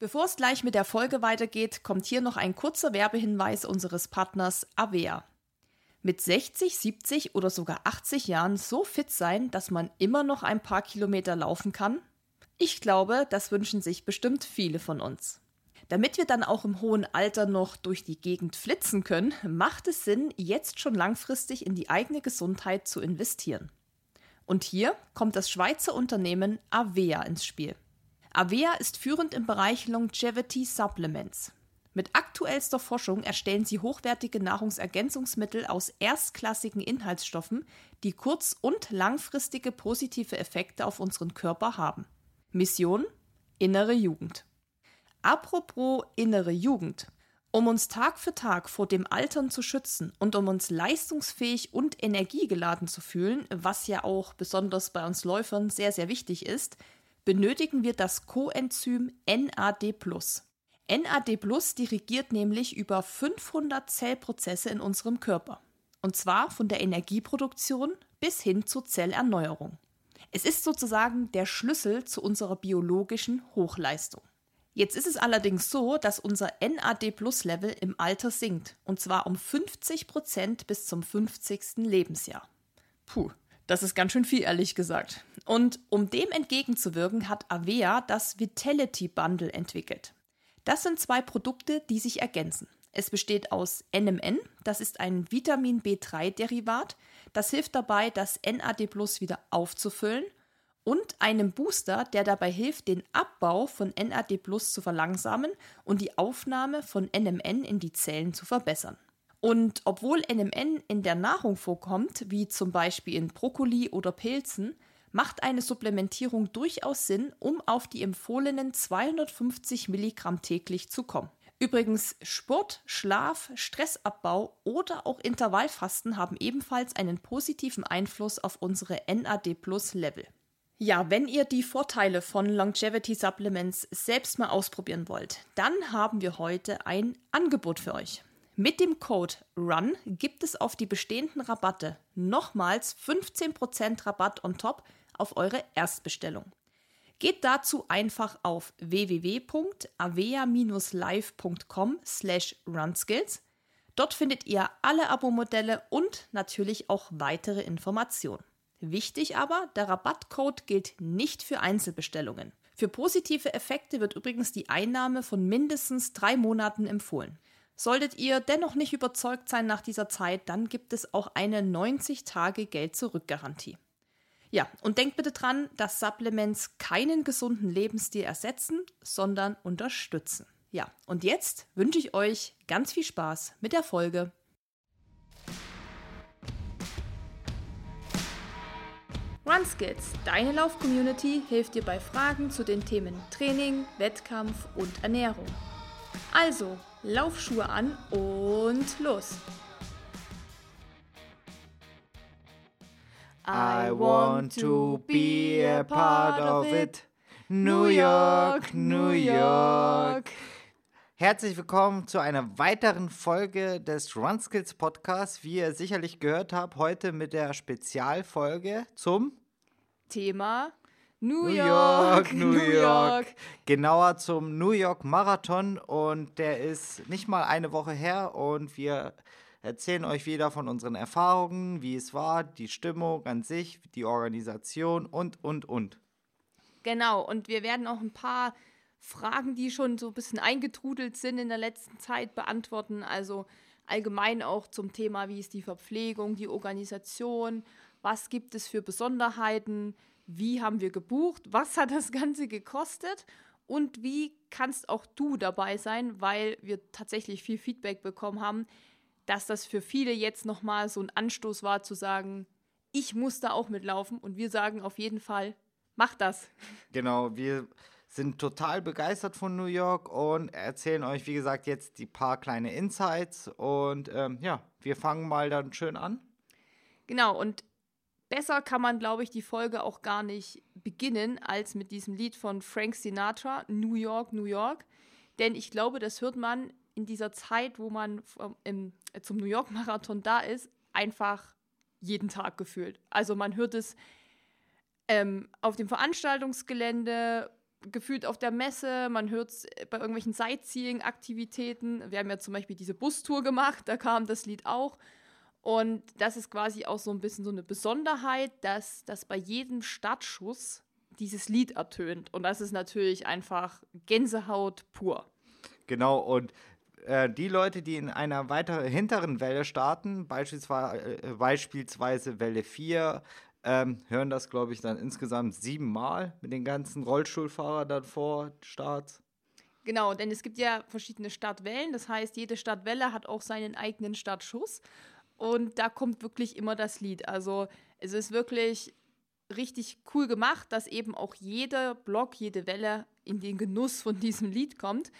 Bevor es gleich mit der Folge weitergeht, kommt hier noch ein kurzer Werbehinweis unseres Partners Avea. Mit 60, 70 oder sogar 80 Jahren so fit sein, dass man immer noch ein paar Kilometer laufen kann? Ich glaube, das wünschen sich bestimmt viele von uns. Damit wir dann auch im hohen Alter noch durch die Gegend flitzen können, macht es Sinn, jetzt schon langfristig in die eigene Gesundheit zu investieren. Und hier kommt das Schweizer Unternehmen Avea ins Spiel. Avea ist führend im Bereich Longevity Supplements. Mit aktuellster Forschung erstellen sie hochwertige Nahrungsergänzungsmittel aus erstklassigen Inhaltsstoffen, die kurz- und langfristige positive Effekte auf unseren Körper haben. Mission Innere Jugend. Apropos innere Jugend. Um uns Tag für Tag vor dem Altern zu schützen und um uns leistungsfähig und energiegeladen zu fühlen, was ja auch besonders bei uns Läufern sehr, sehr wichtig ist, benötigen wir das Coenzym NAD+. NAD+ dirigiert nämlich über 500 Zellprozesse in unserem Körper. Und zwar von der Energieproduktion bis hin zur Zellerneuerung. Es ist sozusagen der Schlüssel zu unserer biologischen Hochleistung. Jetzt ist es allerdings so, dass unser NAD-Plus-Level im Alter sinkt, und zwar um 50 Prozent bis zum 50. Lebensjahr. Puh, das ist ganz schön viel, ehrlich gesagt. Und um dem entgegenzuwirken, hat Avea das Vitality Bundle entwickelt. Das sind zwei Produkte, die sich ergänzen. Es besteht aus NMN, das ist ein Vitamin B3-Derivat, das hilft dabei, das NAD Plus wieder aufzufüllen, und einem Booster, der dabei hilft, den Abbau von NAD Plus zu verlangsamen und die Aufnahme von NMN in die Zellen zu verbessern. Und obwohl NMN in der Nahrung vorkommt, wie zum Beispiel in Brokkoli oder Pilzen, macht eine Supplementierung durchaus Sinn, um auf die empfohlenen 250 Milligramm täglich zu kommen. Übrigens, Sport, Schlaf, Stressabbau oder auch Intervallfasten haben ebenfalls einen positiven Einfluss auf unsere NAD-Plus-Level. Ja, wenn ihr die Vorteile von Longevity Supplements selbst mal ausprobieren wollt, dann haben wir heute ein Angebot für euch. Mit dem Code RUN gibt es auf die bestehenden Rabatte nochmals 15% Rabatt on top auf eure Erstbestellung. Geht dazu einfach auf www.avea-live.com slash runskills. Dort findet ihr alle Abo-Modelle und natürlich auch weitere Informationen. Wichtig aber, der Rabattcode gilt nicht für Einzelbestellungen. Für positive Effekte wird übrigens die Einnahme von mindestens drei Monaten empfohlen. Solltet ihr dennoch nicht überzeugt sein nach dieser Zeit, dann gibt es auch eine 90-Tage-Geld-Zurück-Garantie. Ja, und denkt bitte dran, dass Supplements keinen gesunden Lebensstil ersetzen, sondern unterstützen. Ja, und jetzt wünsche ich euch ganz viel Spaß mit der Folge. RunSkills, deine Lauf-Community, hilft dir bei Fragen zu den Themen Training, Wettkampf und Ernährung. Also, Laufschuhe an und los! I want to be a part of it. New York, New York. Herzlich willkommen zu einer weiteren Folge des RunSkills Podcasts. Wie ihr sicherlich gehört habt, heute mit der Spezialfolge zum Thema New, New York, York, New York. Genauer zum New York Marathon und der ist nicht mal eine Woche her und wir erzählen euch wieder von unseren Erfahrungen, wie es war, die Stimmung an sich, die Organisation und, und, und. Genau, und wir werden auch ein paar Fragen, die schon so ein bisschen eingetrudelt sind in der letzten Zeit, beantworten. Also allgemein auch zum Thema, wie ist die Verpflegung, die Organisation, was gibt es für Besonderheiten, wie haben wir gebucht, was hat das Ganze gekostet und wie kannst auch du dabei sein, weil wir tatsächlich viel Feedback bekommen haben, dass das für viele jetzt nochmal so ein Anstoß war zu sagen, ich muss da auch mitlaufen und wir sagen auf jeden Fall, mach das. Genau, wir sind total begeistert von New York und erzählen euch, wie gesagt, jetzt die paar kleine Insights und ähm, ja, wir fangen mal dann schön an. Genau, und besser kann man, glaube ich, die Folge auch gar nicht beginnen als mit diesem Lied von Frank Sinatra, New York, New York. Denn ich glaube, das hört man in dieser Zeit, wo man im, äh, zum New York Marathon da ist, einfach jeden Tag gefühlt. Also man hört es ähm, auf dem Veranstaltungsgelände, gefühlt auf der Messe, man hört es bei irgendwelchen Sightseeing-Aktivitäten. Wir haben ja zum Beispiel diese Bustour gemacht, da kam das Lied auch. Und das ist quasi auch so ein bisschen so eine Besonderheit, dass, dass bei jedem Startschuss dieses Lied ertönt. Und das ist natürlich einfach Gänsehaut pur. Genau, und äh, die Leute, die in einer weiter hinteren Welle starten, beispielsweise, äh, beispielsweise Welle 4, ähm, hören das, glaube ich, dann insgesamt siebenmal mit den ganzen Rollstuhlfahrern dann vor Start. Genau, denn es gibt ja verschiedene Startwellen. Das heißt, jede Startwelle hat auch seinen eigenen Startschuss. Und da kommt wirklich immer das Lied. Also es ist wirklich richtig cool gemacht, dass eben auch jeder Block, jede Welle in den Genuss von diesem Lied kommt.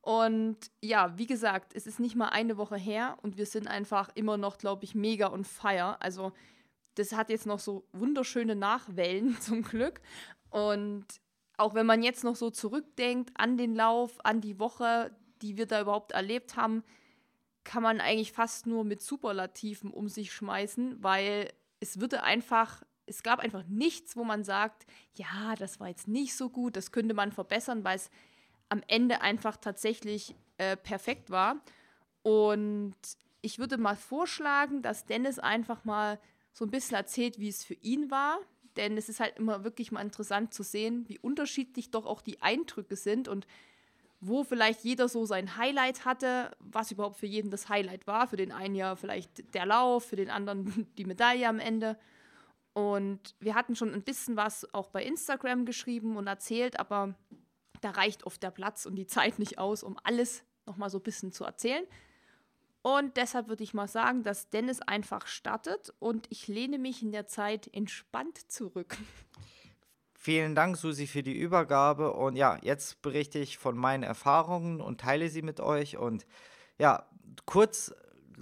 Und ja, wie gesagt, es ist nicht mal eine Woche her und wir sind einfach immer noch, glaube ich, mega on fire. Also das hat jetzt noch so wunderschöne Nachwellen zum Glück. Und auch wenn man jetzt noch so zurückdenkt an den Lauf, an die Woche, die wir da überhaupt erlebt haben, kann man eigentlich fast nur mit Superlativen um sich schmeißen, weil es würde einfach, es gab einfach nichts, wo man sagt, ja, das war jetzt nicht so gut, das könnte man verbessern, weil es am Ende einfach tatsächlich äh, perfekt war. Und ich würde mal vorschlagen, dass Dennis einfach mal so ein bisschen erzählt, wie es für ihn war. Denn es ist halt immer wirklich mal interessant zu sehen, wie unterschiedlich doch auch die Eindrücke sind und wo vielleicht jeder so sein Highlight hatte, was überhaupt für jeden das Highlight war. Für den einen ja vielleicht der Lauf, für den anderen die Medaille am Ende. Und wir hatten schon ein bisschen was auch bei Instagram geschrieben und erzählt, aber da reicht oft der Platz und die Zeit nicht aus, um alles nochmal so ein bisschen zu erzählen. Und deshalb würde ich mal sagen, dass Dennis einfach startet und ich lehne mich in der Zeit entspannt zurück. Vielen Dank, Susi, für die Übergabe. Und ja, jetzt berichte ich von meinen Erfahrungen und teile sie mit euch. Und ja, kurz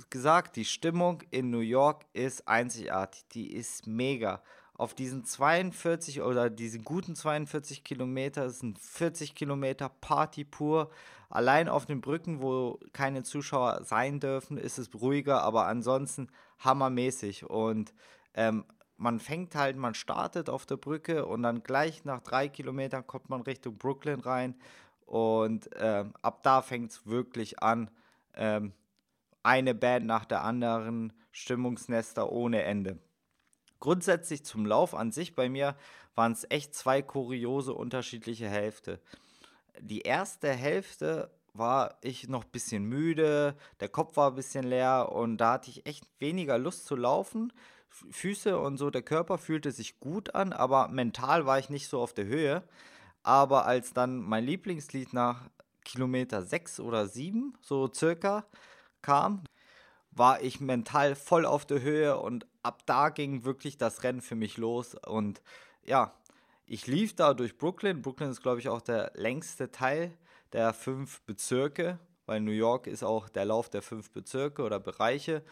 gesagt, die Stimmung in New York ist einzigartig. Die ist mega. Auf diesen 42 oder diesen guten 42 Kilometer sind 40 Kilometer Party pur. Allein auf den Brücken, wo keine Zuschauer sein dürfen, ist es ruhiger, aber ansonsten hammermäßig. Und ähm, man fängt halt, man startet auf der Brücke und dann gleich nach drei Kilometern kommt man Richtung Brooklyn rein und äh, ab da fängt es wirklich an. Ähm, eine Band nach der anderen, Stimmungsnester ohne Ende. Grundsätzlich zum Lauf an sich bei mir waren es echt zwei kuriose unterschiedliche Hälfte. Die erste Hälfte war ich noch ein bisschen müde, der Kopf war ein bisschen leer und da hatte ich echt weniger Lust zu laufen. Füße und so, der Körper fühlte sich gut an, aber mental war ich nicht so auf der Höhe. Aber als dann mein Lieblingslied nach Kilometer 6 oder 7, so circa, kam, war ich mental voll auf der Höhe und ab da ging wirklich das Rennen für mich los. Und ja, ich lief da durch Brooklyn. Brooklyn ist, glaube ich, auch der längste Teil der fünf Bezirke, weil New York ist auch der Lauf der fünf Bezirke oder Bereiche.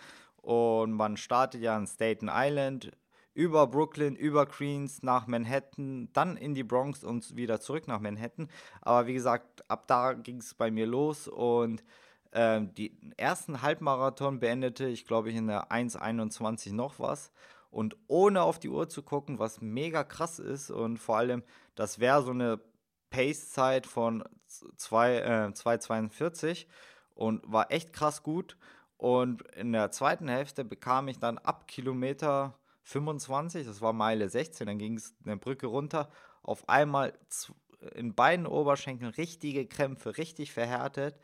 Und man startet ja in Staten Island, über Brooklyn, über Queens nach Manhattan, dann in die Bronx und wieder zurück nach Manhattan. Aber wie gesagt, ab da ging es bei mir los und äh, die ersten Halbmarathon beendete ich, glaube ich, in der 1,21 noch was. Und ohne auf die Uhr zu gucken, was mega krass ist und vor allem, das wäre so eine Pace-Zeit von 2,42 äh, und war echt krass gut. Und in der zweiten Hälfte bekam ich dann ab Kilometer 25, das war Meile 16, dann ging es eine Brücke runter, auf einmal in beiden Oberschenkeln richtige Krämpfe, richtig verhärtet.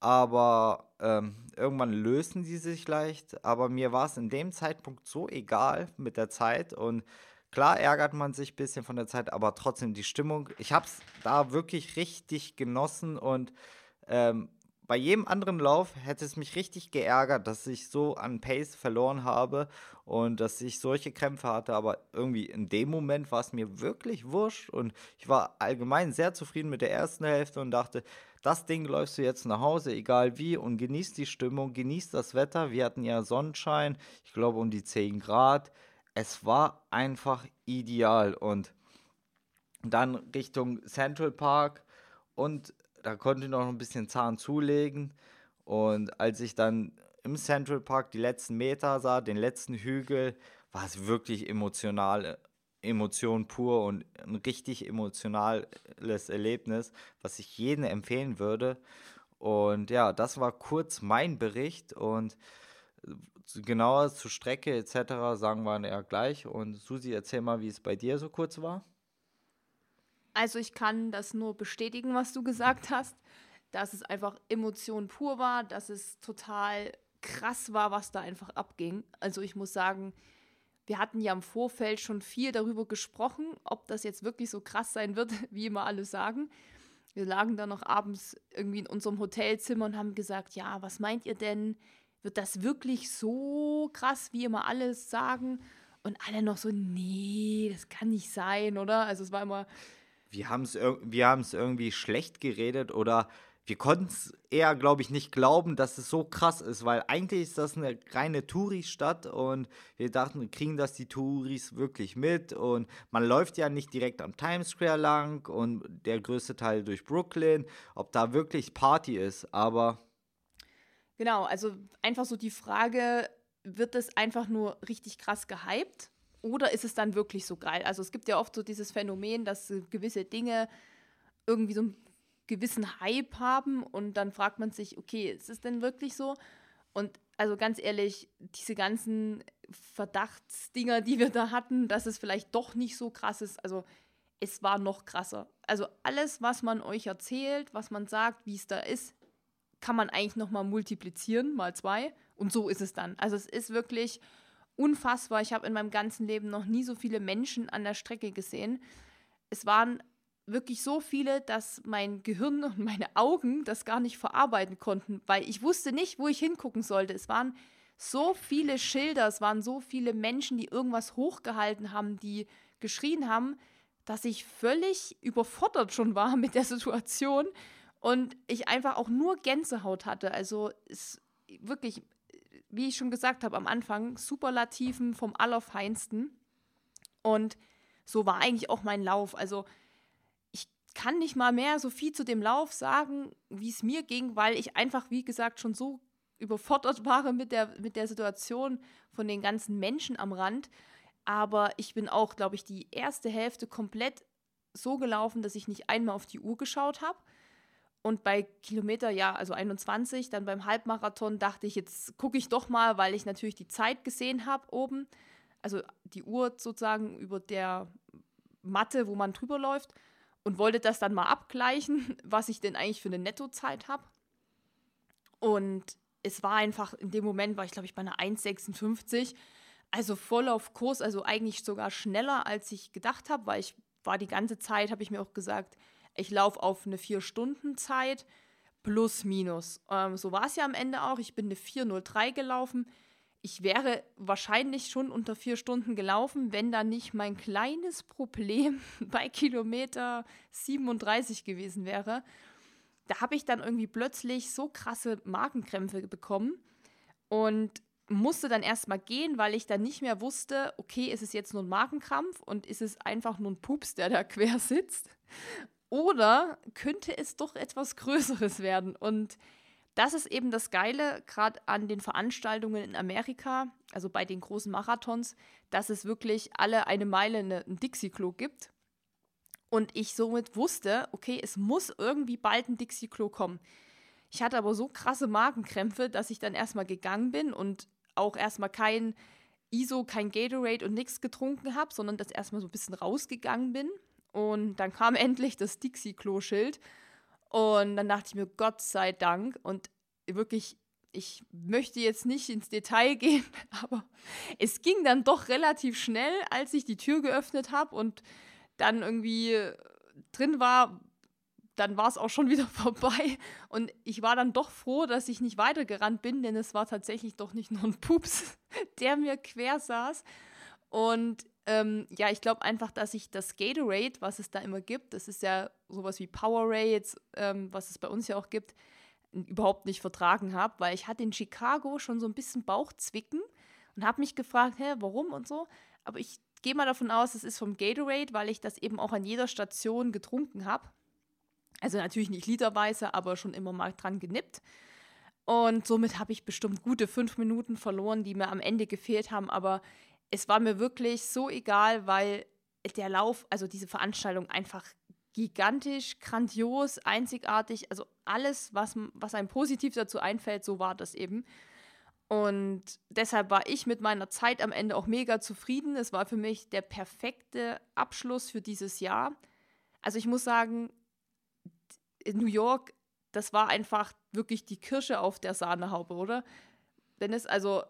Aber ähm, irgendwann lösen die sich leicht. Aber mir war es in dem Zeitpunkt so egal mit der Zeit. Und klar ärgert man sich ein bisschen von der Zeit, aber trotzdem die Stimmung. Ich habe es da wirklich richtig genossen und ähm, bei jedem anderen Lauf hätte es mich richtig geärgert, dass ich so an Pace verloren habe und dass ich solche Krämpfe hatte. Aber irgendwie in dem Moment war es mir wirklich wurscht und ich war allgemein sehr zufrieden mit der ersten Hälfte und dachte, das Ding läufst du jetzt nach Hause, egal wie, und genießt die Stimmung, genießt das Wetter. Wir hatten ja Sonnenschein, ich glaube um die 10 Grad. Es war einfach ideal und dann Richtung Central Park und da konnte ich noch ein bisschen Zahn zulegen. Und als ich dann im Central Park die letzten Meter sah, den letzten Hügel, war es wirklich emotional. Emotion pur und ein richtig emotionales Erlebnis, was ich jedem empfehlen würde. Und ja, das war kurz mein Bericht und genauer zur Strecke etc. sagen wir ja gleich. Und Susi, erzähl mal, wie es bei dir so kurz war. Also ich kann das nur bestätigen, was du gesagt hast, dass es einfach Emotion pur war, dass es total krass war, was da einfach abging. Also ich muss sagen, wir hatten ja im Vorfeld schon viel darüber gesprochen, ob das jetzt wirklich so krass sein wird, wie immer alle sagen. Wir lagen dann noch abends irgendwie in unserem Hotelzimmer und haben gesagt, ja, was meint ihr denn? Wird das wirklich so krass, wie immer alle sagen? Und alle noch so, nee, das kann nicht sein, oder? Also es war immer. Wir haben es wir irgendwie schlecht geredet oder wir konnten es eher, glaube ich, nicht glauben, dass es so krass ist, weil eigentlich ist das eine reine Touri-Stadt und wir dachten, kriegen das die Touris wirklich mit und man läuft ja nicht direkt am Times Square lang und der größte Teil durch Brooklyn, ob da wirklich Party ist, aber. Genau, also einfach so die Frage, wird es einfach nur richtig krass gehypt oder ist es dann wirklich so geil? Also es gibt ja oft so dieses Phänomen, dass gewisse Dinge irgendwie so ein gewissen Hype haben und dann fragt man sich, okay, ist es denn wirklich so? Und also ganz ehrlich, diese ganzen Verdachtsdinger, die wir da hatten, dass es vielleicht doch nicht so krass ist, also es war noch krasser. Also alles, was man euch erzählt, was man sagt, wie es da ist, kann man eigentlich noch mal multiplizieren, mal zwei. Und so ist es dann. Also es ist wirklich unfassbar. Ich habe in meinem ganzen Leben noch nie so viele Menschen an der Strecke gesehen. Es waren wirklich so viele, dass mein Gehirn und meine Augen das gar nicht verarbeiten konnten, weil ich wusste nicht, wo ich hingucken sollte. Es waren so viele Schilder, es waren so viele Menschen, die irgendwas hochgehalten haben, die geschrien haben, dass ich völlig überfordert schon war mit der Situation und ich einfach auch nur Gänsehaut hatte. Also es wirklich, wie ich schon gesagt habe am Anfang, Superlativen vom Allerfeinsten. Und so war eigentlich auch mein Lauf. Also kann nicht mal mehr so viel zu dem Lauf sagen, wie es mir ging, weil ich einfach, wie gesagt, schon so überfordert war mit der, mit der Situation von den ganzen Menschen am Rand. Aber ich bin auch, glaube ich, die erste Hälfte komplett so gelaufen, dass ich nicht einmal auf die Uhr geschaut habe. Und bei Kilometer, ja, also 21, dann beim Halbmarathon dachte ich, jetzt gucke ich doch mal, weil ich natürlich die Zeit gesehen habe oben. Also die Uhr sozusagen über der Matte, wo man drüber läuft und wollte das dann mal abgleichen, was ich denn eigentlich für eine Nettozeit habe. Und es war einfach, in dem Moment war ich, glaube ich, bei einer 1,56. Also voll auf Kurs, also eigentlich sogar schneller, als ich gedacht habe, weil ich war die ganze Zeit, habe ich mir auch gesagt, ich laufe auf eine 4-Stunden-Zeit plus minus. Ähm, so war es ja am Ende auch. Ich bin eine 4.03 gelaufen ich wäre wahrscheinlich schon unter vier Stunden gelaufen, wenn da nicht mein kleines Problem bei Kilometer 37 gewesen wäre. Da habe ich dann irgendwie plötzlich so krasse Magenkrämpfe bekommen und musste dann erstmal gehen, weil ich dann nicht mehr wusste, okay, ist es jetzt nur ein Magenkrampf und ist es einfach nur ein Pups, der da quer sitzt? Oder könnte es doch etwas Größeres werden? Und das ist eben das Geile, gerade an den Veranstaltungen in Amerika, also bei den großen Marathons, dass es wirklich alle eine Meile eine, ein Dixie-Klo gibt. Und ich somit wusste, okay, es muss irgendwie bald ein Dixie-Klo kommen. Ich hatte aber so krasse Magenkrämpfe, dass ich dann erstmal gegangen bin und auch erstmal kein ISO, kein Gatorade und nichts getrunken habe, sondern das erstmal so ein bisschen rausgegangen bin. Und dann kam endlich das Dixie-Klo-Schild. Und dann dachte ich mir, Gott sei Dank. Und wirklich, ich möchte jetzt nicht ins Detail gehen, aber es ging dann doch relativ schnell, als ich die Tür geöffnet habe und dann irgendwie drin war, dann war es auch schon wieder vorbei. Und ich war dann doch froh, dass ich nicht weitergerannt bin, denn es war tatsächlich doch nicht nur ein Pups, der mir quer saß. Und ähm, ja, ich glaube einfach, dass ich das Gatorade, was es da immer gibt, das ist ja sowas wie Powerade, ähm, was es bei uns ja auch gibt, überhaupt nicht vertragen habe, weil ich hatte in Chicago schon so ein bisschen Bauchzwicken und habe mich gefragt, hä, warum und so. Aber ich gehe mal davon aus, es ist vom Gatorade, weil ich das eben auch an jeder Station getrunken habe. Also natürlich nicht literweise, aber schon immer mal dran genippt. Und somit habe ich bestimmt gute fünf Minuten verloren, die mir am Ende gefehlt haben. Aber es war mir wirklich so egal, weil der Lauf, also diese Veranstaltung einfach gigantisch, grandios, einzigartig. Also alles, was, was einem positiv dazu einfällt, so war das eben. Und deshalb war ich mit meiner Zeit am Ende auch mega zufrieden. Es war für mich der perfekte Abschluss für dieses Jahr. Also ich muss sagen, New York, das war einfach wirklich die Kirsche auf der Sahnehaube, oder? Dennis, also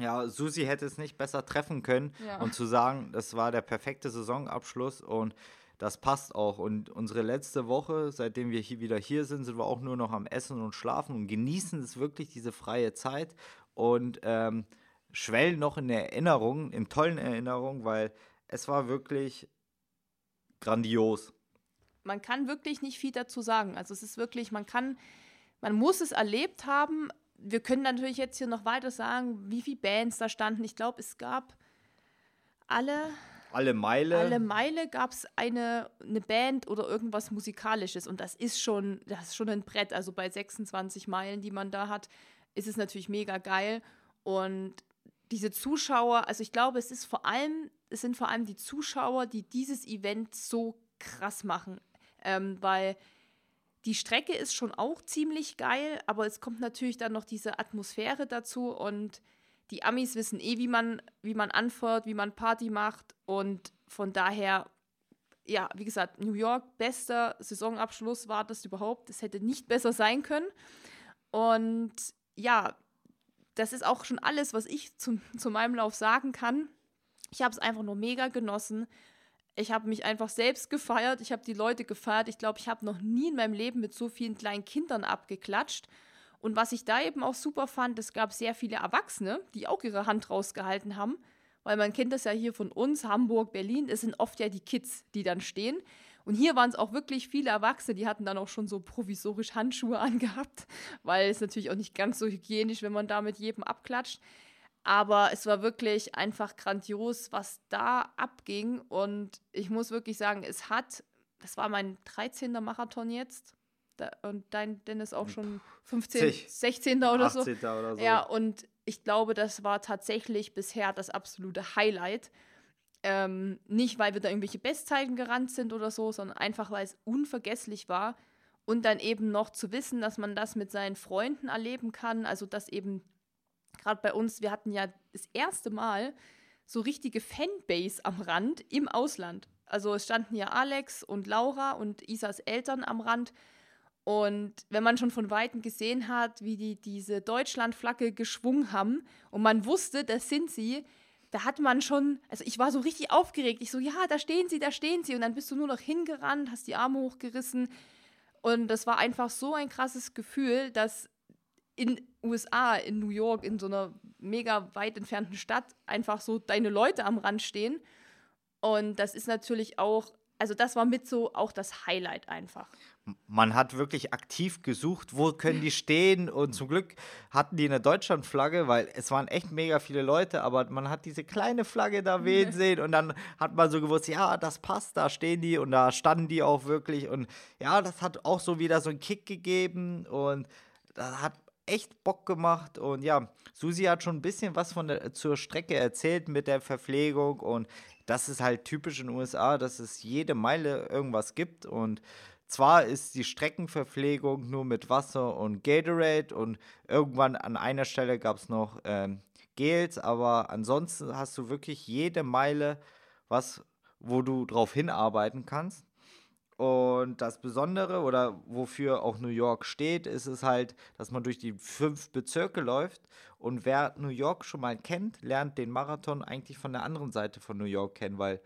ja, Susi hätte es nicht besser treffen können ja. und zu sagen, das war der perfekte Saisonabschluss und das passt auch. Und unsere letzte Woche, seitdem wir hier wieder hier sind, sind wir auch nur noch am Essen und Schlafen und genießen es wirklich, diese freie Zeit und ähm, schwellen noch in Erinnerungen, in tollen Erinnerungen, weil es war wirklich grandios. Man kann wirklich nicht viel dazu sagen. Also es ist wirklich, man kann, man muss es erlebt haben. Wir können natürlich jetzt hier noch weiter sagen, wie viele Bands da standen. Ich glaube, es gab alle alle Meile. Alle Meile gab es eine, eine Band oder irgendwas Musikalisches und das ist schon, das ist schon ein Brett. Also bei 26 Meilen, die man da hat, ist es natürlich mega geil. Und diese Zuschauer, also ich glaube, es ist vor allem, es sind vor allem die Zuschauer, die dieses Event so krass machen. Ähm, weil die Strecke ist schon auch ziemlich geil, aber es kommt natürlich dann noch diese Atmosphäre dazu und die Amis wissen eh, wie man, wie man anfährt, wie man Party macht. Und von daher, ja, wie gesagt, New York, bester Saisonabschluss war das überhaupt. Es hätte nicht besser sein können. Und ja, das ist auch schon alles, was ich zu, zu meinem Lauf sagen kann. Ich habe es einfach nur mega genossen. Ich habe mich einfach selbst gefeiert. Ich habe die Leute gefeiert. Ich glaube, ich habe noch nie in meinem Leben mit so vielen kleinen Kindern abgeklatscht. Und was ich da eben auch super fand, es gab sehr viele Erwachsene, die auch ihre Hand rausgehalten haben, weil man kennt das ja hier von uns, Hamburg, Berlin, es sind oft ja die Kids, die dann stehen. Und hier waren es auch wirklich viele Erwachsene, die hatten dann auch schon so provisorisch Handschuhe angehabt, weil es natürlich auch nicht ganz so hygienisch, wenn man da mit jedem abklatscht. Aber es war wirklich einfach grandios, was da abging. Und ich muss wirklich sagen, es hat, das war mein 13. Marathon jetzt, da, und dein Dennis auch schon 15, 16. oder 18. so. oder so. Ja, und ich glaube, das war tatsächlich bisher das absolute Highlight. Ähm, nicht, weil wir da irgendwelche Bestzeiten gerannt sind oder so, sondern einfach, weil es unvergesslich war. Und dann eben noch zu wissen, dass man das mit seinen Freunden erleben kann. Also, dass eben gerade bei uns, wir hatten ja das erste Mal so richtige Fanbase am Rand im Ausland. Also es standen ja Alex und Laura und Isas Eltern am Rand und wenn man schon von Weitem gesehen hat, wie die diese Deutschlandflagge geschwungen haben und man wusste, das sind sie, da hat man schon, also ich war so richtig aufgeregt. Ich so, ja, da stehen sie, da stehen sie. Und dann bist du nur noch hingerannt, hast die Arme hochgerissen. Und das war einfach so ein krasses Gefühl, dass in USA, in New York, in so einer mega weit entfernten Stadt einfach so deine Leute am Rand stehen. Und das ist natürlich auch also das war mit so auch das Highlight einfach. Man hat wirklich aktiv gesucht, wo können die stehen und zum Glück hatten die eine Deutschlandflagge, weil es waren echt mega viele Leute, aber man hat diese kleine Flagge da wehen sehen und dann hat man so gewusst, ja, das passt, da stehen die und da standen die auch wirklich und ja, das hat auch so wieder so einen Kick gegeben und das hat echt Bock gemacht und ja, Susi hat schon ein bisschen was von der, zur Strecke erzählt mit der Verpflegung und das ist halt typisch in den USA, dass es jede Meile irgendwas gibt und zwar ist die Streckenverpflegung nur mit Wasser und Gatorade und irgendwann an einer Stelle gab es noch ähm, Gels, aber ansonsten hast du wirklich jede Meile was, wo du drauf hinarbeiten kannst. Und das Besondere oder wofür auch New York steht, ist es halt, dass man durch die fünf Bezirke läuft. Und wer New York schon mal kennt, lernt den Marathon eigentlich von der anderen Seite von New York kennen, weil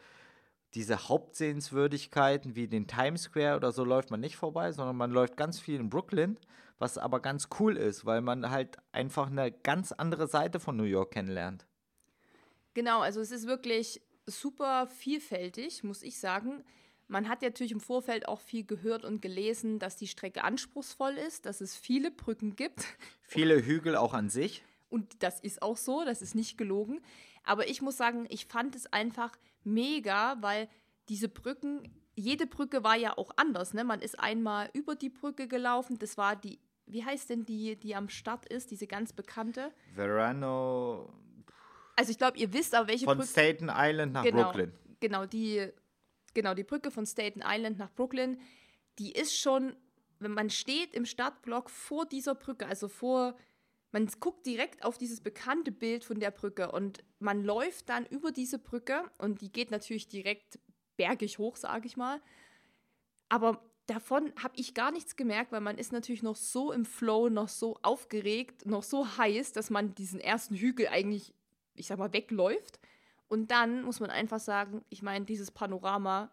diese Hauptsehenswürdigkeiten wie den Times Square oder so läuft man nicht vorbei, sondern man läuft ganz viel in Brooklyn, was aber ganz cool ist, weil man halt einfach eine ganz andere Seite von New York kennenlernt. Genau, also es ist wirklich super vielfältig, muss ich sagen. Man hat natürlich im Vorfeld auch viel gehört und gelesen, dass die Strecke anspruchsvoll ist, dass es viele Brücken gibt. Viele Hügel auch an sich. Und das ist auch so, das ist nicht gelogen. Aber ich muss sagen, ich fand es einfach mega, weil diese Brücken, jede Brücke war ja auch anders. Ne? Man ist einmal über die Brücke gelaufen, das war die, wie heißt denn die, die am Start ist, diese ganz bekannte? Verano. Also ich glaube, ihr wisst aber welche Von Brücke. Staten Island nach genau. Brooklyn genau, die, genau, die Brücke von Staten Island nach Brooklyn, die ist schon, wenn man steht im Stadtblock vor dieser Brücke, also vor, man guckt direkt auf dieses bekannte Bild von der Brücke und man läuft dann über diese Brücke und die geht natürlich direkt bergig hoch, sage ich mal. Aber davon habe ich gar nichts gemerkt, weil man ist natürlich noch so im Flow, noch so aufgeregt, noch so heiß, dass man diesen ersten Hügel eigentlich, ich sag mal, wegläuft. Und dann muss man einfach sagen, ich meine, dieses Panorama,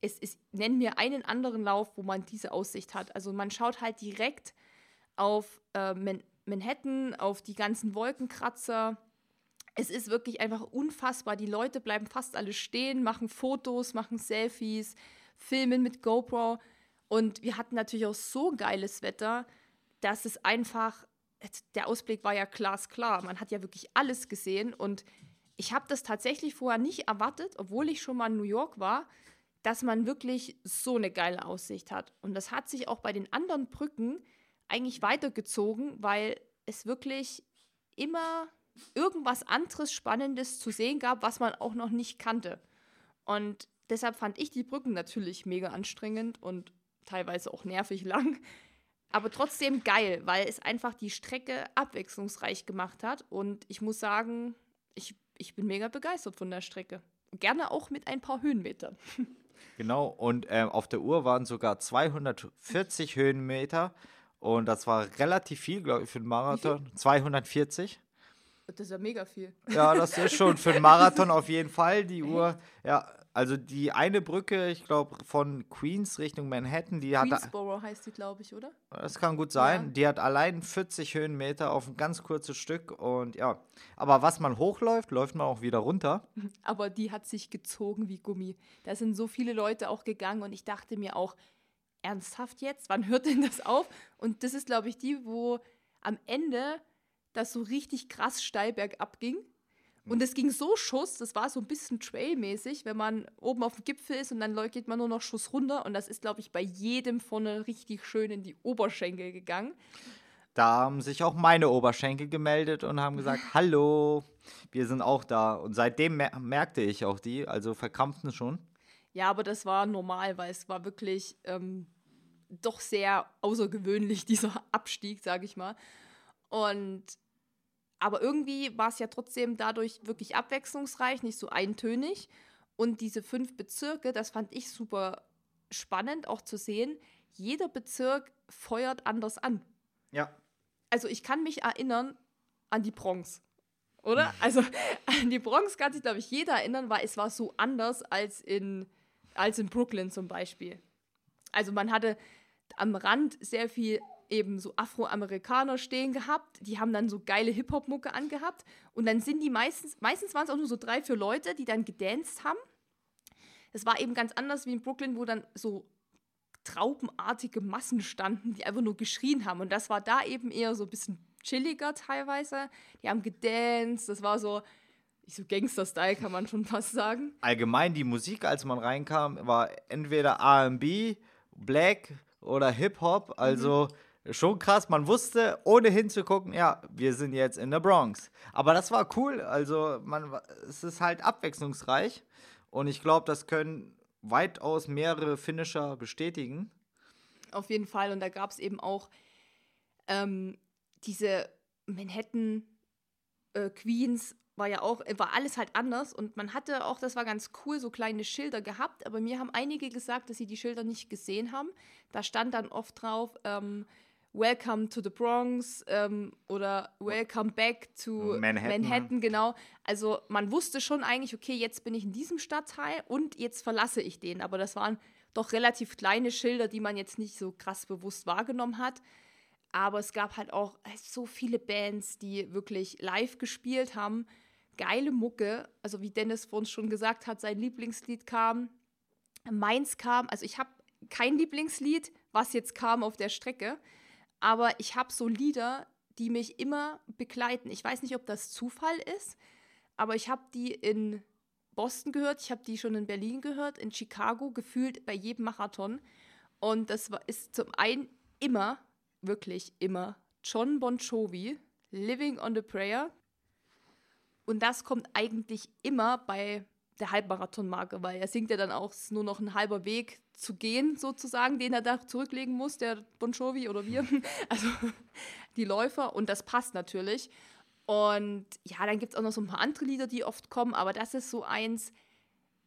es ist, nenn mir einen anderen Lauf, wo man diese Aussicht hat. Also man schaut halt direkt auf äh, Man Manhattan, auf die ganzen Wolkenkratzer. Es ist wirklich einfach unfassbar. Die Leute bleiben fast alle stehen, machen Fotos, machen Selfies, filmen mit GoPro. Und wir hatten natürlich auch so geiles Wetter, dass es einfach, der Ausblick war ja glasklar. Man hat ja wirklich alles gesehen. Und ich habe das tatsächlich vorher nicht erwartet, obwohl ich schon mal in New York war, dass man wirklich so eine geile Aussicht hat. Und das hat sich auch bei den anderen Brücken eigentlich weitergezogen, weil es wirklich immer irgendwas anderes Spannendes zu sehen gab, was man auch noch nicht kannte. Und deshalb fand ich die Brücken natürlich mega anstrengend und teilweise auch nervig lang. Aber trotzdem geil, weil es einfach die Strecke abwechslungsreich gemacht hat. Und ich muss sagen, ich, ich bin mega begeistert von der Strecke. Gerne auch mit ein paar Höhenmetern. Genau, und äh, auf der Uhr waren sogar 240 Höhenmeter. Und das war relativ viel, glaube ich, für einen Marathon. 240. Das ist ja mega viel. Ja, das ist schon für einen Marathon auf jeden Fall. Die Uhr, ja, also die eine Brücke, ich glaube, von Queens Richtung Manhattan, die hat. Queensboro heißt die, glaube ich, oder? Das kann gut sein. Ja. Die hat allein 40 Höhenmeter auf ein ganz kurzes Stück. Und ja, aber was man hochläuft, läuft man auch wieder runter. Aber die hat sich gezogen wie Gummi. Da sind so viele Leute auch gegangen und ich dachte mir auch, ernsthaft jetzt? Wann hört denn das auf? Und das ist, glaube ich, die, wo am Ende das so richtig krass steil bergab ging. Und es ging so Schuss, das war so ein bisschen trailmäßig, wenn man oben auf dem Gipfel ist und dann geht man nur noch Schuss runter. Und das ist, glaube ich, bei jedem vorne richtig schön in die Oberschenkel gegangen. Da haben sich auch meine Oberschenkel gemeldet und haben gesagt, hallo, wir sind auch da. Und seitdem mer merkte ich auch die, also verkrampften schon. Ja, aber das war normal, weil es war wirklich ähm, doch sehr außergewöhnlich, dieser Abstieg, sage ich mal. Und aber irgendwie war es ja trotzdem dadurch wirklich abwechslungsreich, nicht so eintönig. Und diese fünf Bezirke, das fand ich super spannend auch zu sehen. Jeder Bezirk feuert anders an. Ja. Also ich kann mich erinnern an die Bronx, oder? Also an die Bronx kann sich, glaube ich, jeder erinnern, weil es war so anders als in, als in Brooklyn zum Beispiel. Also man hatte am Rand sehr viel eben so Afroamerikaner stehen gehabt, die haben dann so geile Hip-Hop-Mucke angehabt und dann sind die meistens, meistens waren es auch nur so drei, vier Leute, die dann gedanced haben. Es war eben ganz anders wie in Brooklyn, wo dann so traubenartige Massen standen, die einfach nur geschrien haben und das war da eben eher so ein bisschen chilliger teilweise. Die haben gedanced, das war so, so Gangster-Style kann man schon fast sagen. Allgemein die Musik, als man reinkam, war entweder R&B, Black oder Hip-Hop, also mhm schon krass. Man wusste, ohne hinzugucken, ja, wir sind jetzt in der Bronx. Aber das war cool. Also, man, es ist halt abwechslungsreich. Und ich glaube, das können weitaus mehrere Finisher bestätigen. Auf jeden Fall. Und da gab es eben auch ähm, diese Manhattan äh, Queens war ja auch, war alles halt anders und man hatte auch, das war ganz cool, so kleine Schilder gehabt, aber mir haben einige gesagt, dass sie die Schilder nicht gesehen haben. Da stand dann oft drauf, ähm, Welcome to the Bronx ähm, oder Welcome back to Manhattan. Manhattan, genau. Also man wusste schon eigentlich, okay, jetzt bin ich in diesem Stadtteil und jetzt verlasse ich den. Aber das waren doch relativ kleine Schilder, die man jetzt nicht so krass bewusst wahrgenommen hat. Aber es gab halt auch so viele Bands, die wirklich live gespielt haben. Geile Mucke. Also wie Dennis vor uns schon gesagt hat, sein Lieblingslied kam. Meins kam. Also ich habe kein Lieblingslied, was jetzt kam auf der Strecke. Aber ich habe so Lieder, die mich immer begleiten. Ich weiß nicht, ob das Zufall ist, aber ich habe die in Boston gehört, ich habe die schon in Berlin gehört, in Chicago, gefühlt bei jedem Marathon. Und das ist zum einen immer, wirklich immer, John Bon Jovi, Living on the Prayer. Und das kommt eigentlich immer bei der Halbmarathonmarke, weil er singt ja dann auch, es ist nur noch ein halber Weg zu gehen, sozusagen, den er da zurücklegen muss, der Bon Jovi oder wir, also die Läufer. Und das passt natürlich. Und ja, dann gibt es auch noch so ein paar andere Lieder, die oft kommen, aber das ist so eins.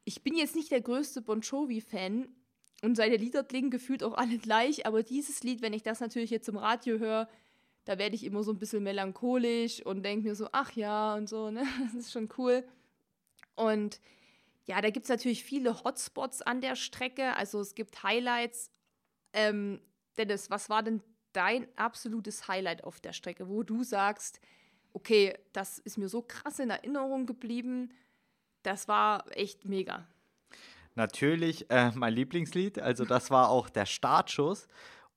Ich bin jetzt nicht der größte Bon Jovi-Fan und seine Lieder klingen gefühlt auch alle gleich, aber dieses Lied, wenn ich das natürlich jetzt im Radio höre, da werde ich immer so ein bisschen melancholisch und denke mir so, ach ja, und so, ne? Das ist schon cool. Und ja, da gibt es natürlich viele Hotspots an der Strecke. Also es gibt Highlights. Ähm, Dennis, was war denn dein absolutes Highlight auf der Strecke, wo du sagst, okay, das ist mir so krass in Erinnerung geblieben, das war echt mega. Natürlich äh, mein Lieblingslied, also das war auch der Startschuss.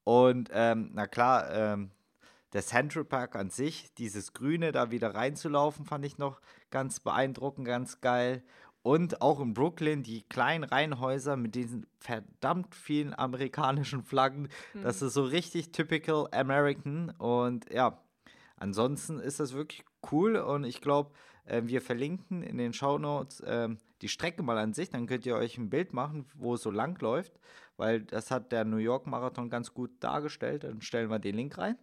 Und ähm, na klar, ähm, der Central Park an sich, dieses Grüne da wieder reinzulaufen, fand ich noch ganz beeindruckend, ganz geil. Und auch in Brooklyn die kleinen Reihenhäuser mit diesen verdammt vielen amerikanischen Flaggen. Mhm. Das ist so richtig typical American. Und ja, ansonsten ist das wirklich cool. Und ich glaube, äh, wir verlinken in den Shownotes äh, die Strecke mal an sich. Dann könnt ihr euch ein Bild machen, wo es so lang läuft. Weil das hat der New York Marathon ganz gut dargestellt. Dann stellen wir den Link rein.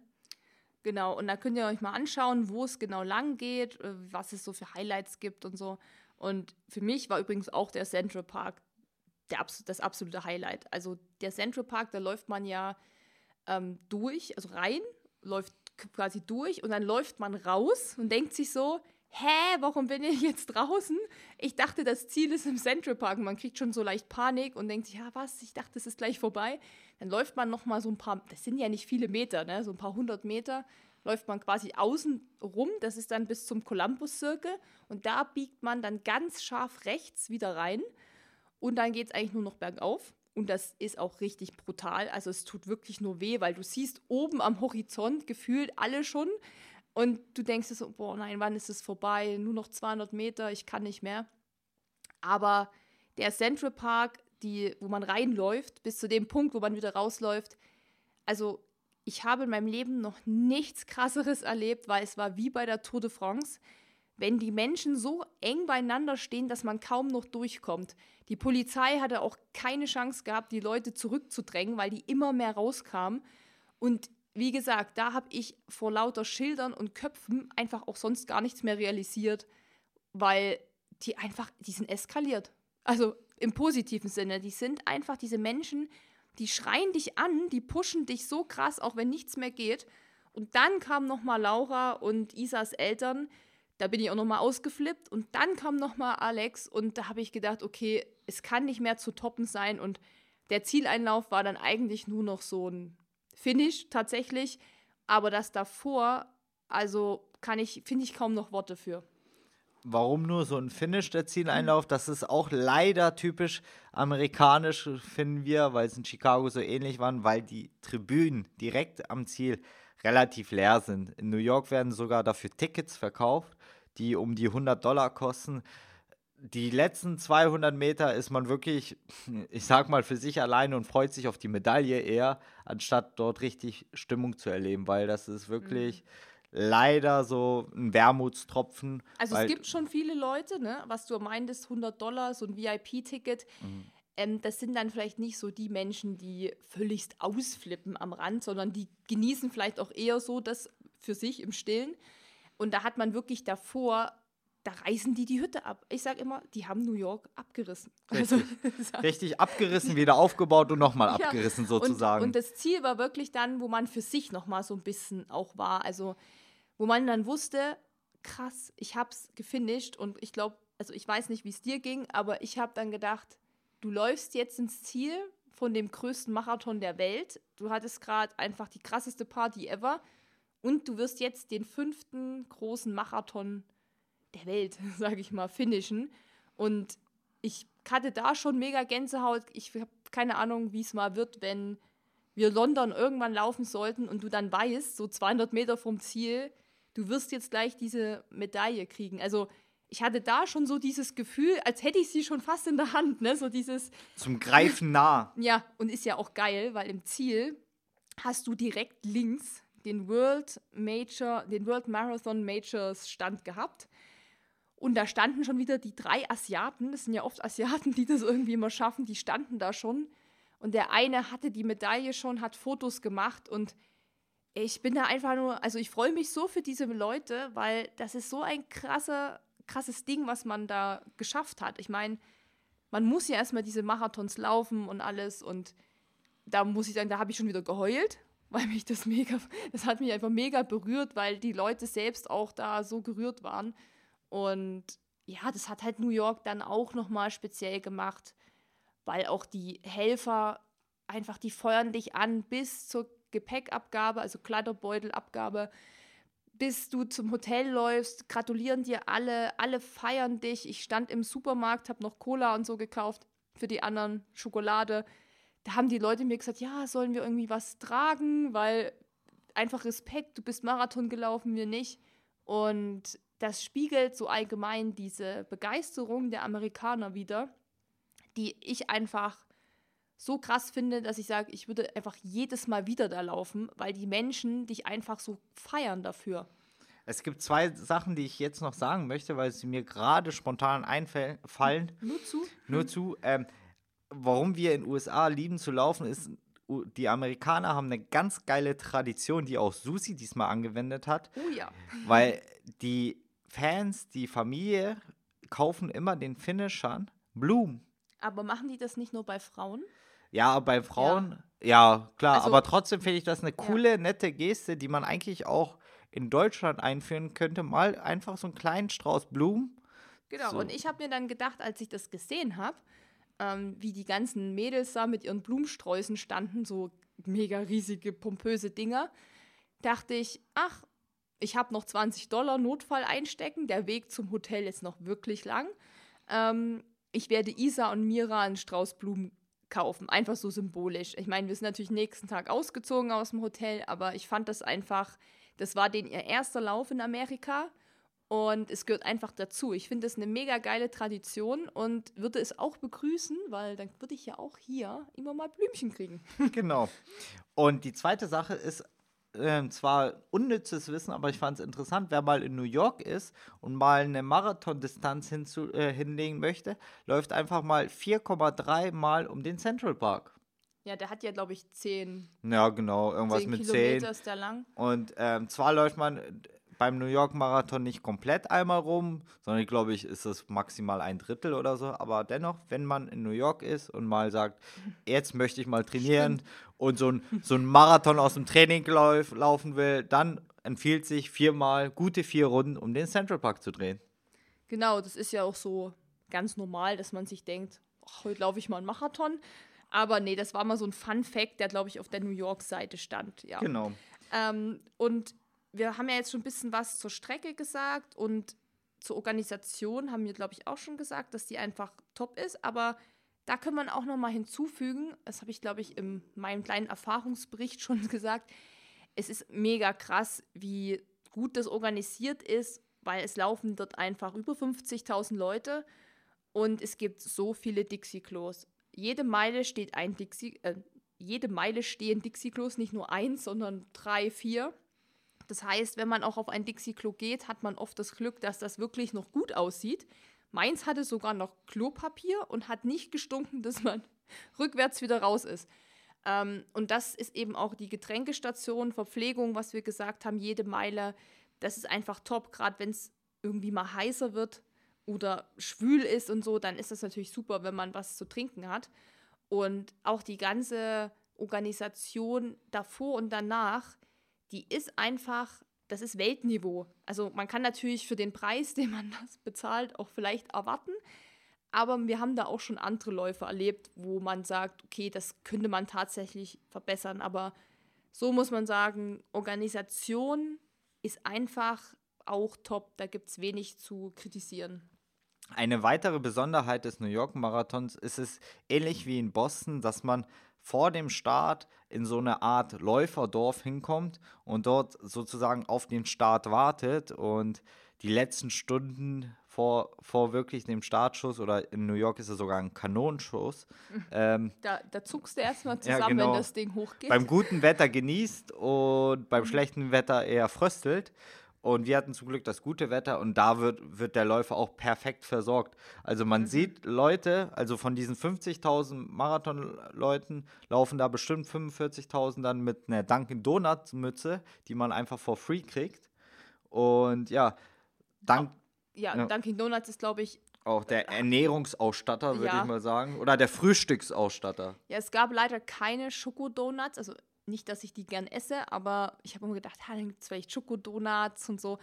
Genau, und da könnt ihr euch mal anschauen, wo es genau lang geht, äh, was es so für Highlights gibt und so. Und für mich war übrigens auch der Central Park der, das absolute Highlight. Also der Central Park, da läuft man ja ähm, durch, also rein, läuft quasi durch und dann läuft man raus und denkt sich so, hä, warum bin ich jetzt draußen? Ich dachte, das Ziel ist im Central Park. Man kriegt schon so leicht Panik und denkt sich, ja was, ich dachte, es ist gleich vorbei. Dann läuft man noch mal so ein paar, das sind ja nicht viele Meter, ne? so ein paar hundert Meter läuft man quasi außen rum, das ist dann bis zum Columbus Circle und da biegt man dann ganz scharf rechts wieder rein. Und dann geht es eigentlich nur noch bergauf. Und das ist auch richtig brutal, also es tut wirklich nur weh, weil du siehst oben am Horizont gefühlt alle schon. Und du denkst so, boah nein, wann ist es vorbei, nur noch 200 Meter, ich kann nicht mehr. Aber der Central Park, die, wo man reinläuft, bis zu dem Punkt, wo man wieder rausläuft, also ich habe in meinem Leben noch nichts Krasseres erlebt, weil es war wie bei der Tour de France, wenn die Menschen so eng beieinander stehen, dass man kaum noch durchkommt. Die Polizei hatte auch keine Chance gehabt, die Leute zurückzudrängen, weil die immer mehr rauskamen. Und wie gesagt, da habe ich vor lauter Schildern und Köpfen einfach auch sonst gar nichts mehr realisiert, weil die einfach, die sind eskaliert. Also im positiven Sinne. Die sind einfach diese Menschen, die schreien dich an, die pushen dich so krass, auch wenn nichts mehr geht. Und dann kam noch mal Laura und Isas Eltern. Da bin ich auch noch mal ausgeflippt. Und dann kam noch mal Alex. Und da habe ich gedacht, okay, es kann nicht mehr zu toppen sein. Und der Zieleinlauf war dann eigentlich nur noch so ein Finish tatsächlich. Aber das davor, also kann ich, finde ich kaum noch Worte für. Warum nur so ein Finish der Zieleinlauf? Das ist auch leider typisch amerikanisch, finden wir, weil es in Chicago so ähnlich waren, weil die Tribünen direkt am Ziel relativ leer sind. In New York werden sogar dafür Tickets verkauft, die um die 100 Dollar kosten. Die letzten 200 Meter ist man wirklich, ich sag mal, für sich alleine und freut sich auf die Medaille eher, anstatt dort richtig Stimmung zu erleben, weil das ist wirklich. Mhm leider so ein Wermutstropfen. Also es gibt schon viele Leute, ne, was du meintest, 100 Dollar, so ein VIP-Ticket. Mhm. Ähm, das sind dann vielleicht nicht so die Menschen, die völligst ausflippen am Rand, sondern die genießen vielleicht auch eher so das für sich im Stillen. Und da hat man wirklich davor da reißen die die Hütte ab. Ich sage immer, die haben New York abgerissen. Richtig, also, Richtig abgerissen, wieder aufgebaut und nochmal abgerissen sozusagen. Und, und, das Ziel war wirklich dann, wo man für sich nochmal so ein bisschen auch war. Also wo man dann wusste, krass, ich hab's gefinisht und ich glaube, also ich weiß nicht, wie es dir ging, aber ich habe dann gedacht, du läufst jetzt ins Ziel von dem größten Marathon der Welt. Du hattest gerade einfach die krasseste Party ever und du wirst jetzt den fünften großen Marathon der Welt, sage ich mal, finishen. Und ich hatte da schon mega Gänsehaut. Ich habe keine Ahnung, wie es mal wird, wenn wir London irgendwann laufen sollten und du dann weißt, so 200 Meter vom Ziel, du wirst jetzt gleich diese Medaille kriegen. Also ich hatte da schon so dieses Gefühl, als hätte ich sie schon fast in der Hand, ne? So dieses zum Greifen nah. Ja, und ist ja auch geil, weil im Ziel hast du direkt links den World Major, den World Marathon Majors Stand gehabt. Und da standen schon wieder die drei Asiaten, das sind ja oft Asiaten, die das irgendwie immer schaffen, die standen da schon. Und der eine hatte die Medaille schon, hat Fotos gemacht. Und ich bin da einfach nur, also ich freue mich so für diese Leute, weil das ist so ein krasser, krasses Ding, was man da geschafft hat. Ich meine, man muss ja erstmal diese Marathons laufen und alles. Und da muss ich sagen, da habe ich schon wieder geheult, weil mich das mega, das hat mich einfach mega berührt, weil die Leute selbst auch da so gerührt waren und ja, das hat halt New York dann auch nochmal speziell gemacht, weil auch die Helfer einfach, die feuern dich an bis zur Gepäckabgabe, also Kleiderbeutelabgabe, bis du zum Hotel läufst, gratulieren dir alle, alle feiern dich. Ich stand im Supermarkt, habe noch Cola und so gekauft für die anderen, Schokolade. Da haben die Leute mir gesagt, ja, sollen wir irgendwie was tragen, weil einfach Respekt, du bist Marathon gelaufen, wir nicht. Und das spiegelt so allgemein diese Begeisterung der Amerikaner wieder, die ich einfach so krass finde, dass ich sage, ich würde einfach jedes Mal wieder da laufen, weil die Menschen dich einfach so feiern dafür. Es gibt zwei Sachen, die ich jetzt noch sagen möchte, weil sie mir gerade spontan einfallen. Nur zu. Nur zu. Ähm, warum wir in den USA lieben zu laufen, ist, die Amerikaner haben eine ganz geile Tradition, die auch Susi diesmal angewendet hat. Oh ja. Weil die Fans, die Familie, kaufen immer den Finishern Blumen. Aber machen die das nicht nur bei Frauen? Ja, bei Frauen, ja, ja klar, also, aber trotzdem finde ich das eine coole, ja. nette Geste, die man eigentlich auch in Deutschland einführen könnte. Mal einfach so einen kleinen Strauß Blumen. Genau, so. und ich habe mir dann gedacht, als ich das gesehen habe, ähm, wie die ganzen Mädels da mit ihren Blumensträußen standen, so mega riesige, pompöse Dinger, dachte ich, ach, ich habe noch 20 Dollar Notfall einstecken, der Weg zum Hotel ist noch wirklich lang. Ähm, ich werde Isa und Mira einen Strauß Blumen kaufen. Einfach so symbolisch. Ich meine, wir sind natürlich nächsten Tag ausgezogen aus dem Hotel, aber ich fand das einfach, das war den ihr erster Lauf in Amerika und es gehört einfach dazu. Ich finde das eine mega geile Tradition und würde es auch begrüßen, weil dann würde ich ja auch hier immer mal Blümchen kriegen. Genau. Und die zweite Sache ist äh, zwar unnützes Wissen, aber ich fand es interessant, wer mal in New York ist und mal eine Marathondistanz äh, hinlegen möchte, läuft einfach mal 4,3 Mal um den Central Park. Ja, der hat ja, glaube ich, 10. Ja, genau, irgendwas 10 mit Kilometer 10. ist der lang. Und ähm, zwar läuft man beim New York Marathon nicht komplett einmal rum, sondern ich glaube, ich ist es maximal ein Drittel oder so. Aber dennoch, wenn man in New York ist und mal sagt, jetzt möchte ich mal trainieren Stimmt. Und so ein, so ein Marathon aus dem Training lauf, laufen will, dann empfiehlt sich viermal gute vier Runden, um den Central Park zu drehen. Genau, das ist ja auch so ganz normal, dass man sich denkt, ach, heute laufe ich mal einen Marathon. Aber nee, das war mal so ein Fun Fact, der, glaube ich, auf der New York-Seite stand. Ja. Genau. Ähm, und wir haben ja jetzt schon ein bisschen was zur Strecke gesagt und zur Organisation haben wir, glaube ich, auch schon gesagt, dass die einfach top ist. Aber da kann man auch noch mal hinzufügen, das habe ich, glaube ich, in meinem kleinen Erfahrungsbericht schon gesagt, es ist mega krass, wie gut das organisiert ist, weil es laufen dort einfach über 50.000 Leute und es gibt so viele Dixie-Klos. Jede Meile steht ein Dixie, äh, jede Meile stehen Dixie-Klos, nicht nur eins, sondern drei, vier. Das heißt, wenn man auch auf ein Dixie-Klo geht, hat man oft das Glück, dass das wirklich noch gut aussieht. Meins hatte sogar noch Klopapier und hat nicht gestunken, dass man rückwärts wieder raus ist. Ähm, und das ist eben auch die Getränkestation, Verpflegung, was wir gesagt haben, jede Meile. Das ist einfach top, gerade wenn es irgendwie mal heißer wird oder schwül ist und so, dann ist das natürlich super, wenn man was zu trinken hat. Und auch die ganze Organisation davor und danach die ist einfach, das ist Weltniveau. Also man kann natürlich für den Preis, den man das bezahlt, auch vielleicht erwarten. Aber wir haben da auch schon andere Läufe erlebt, wo man sagt, okay, das könnte man tatsächlich verbessern. Aber so muss man sagen, Organisation ist einfach auch top. Da gibt es wenig zu kritisieren. Eine weitere Besonderheit des New York Marathons ist es ähnlich wie in Boston, dass man vor dem Start in so eine Art Läuferdorf hinkommt und dort sozusagen auf den Start wartet und die letzten Stunden vor, vor wirklich dem Startschuss oder in New York ist es sogar ein Kanonenschuss. Ähm, da, da zuckst du erstmal zusammen, ja, genau, wenn das Ding hochgeht. Beim guten Wetter genießt und beim mhm. schlechten Wetter eher fröstelt. Und wir hatten zum Glück das gute Wetter und da wird, wird der Läufer auch perfekt versorgt. Also man mhm. sieht Leute, also von diesen 50.000 Marathonleuten laufen da bestimmt 45.000 dann mit einer Dunkin Donuts Mütze, die man einfach for free kriegt. Und ja, dank. Ja, ja. Dunkin Donuts ist, glaube ich, auch der Ernährungsausstatter, würde ja. ich mal sagen. Oder der Frühstücksausstatter. Ja, es gab leider keine Schokodonuts. Also nicht, dass ich die gern esse, aber ich habe immer gedacht, ha, dann gibt es vielleicht Schokodonuts und so.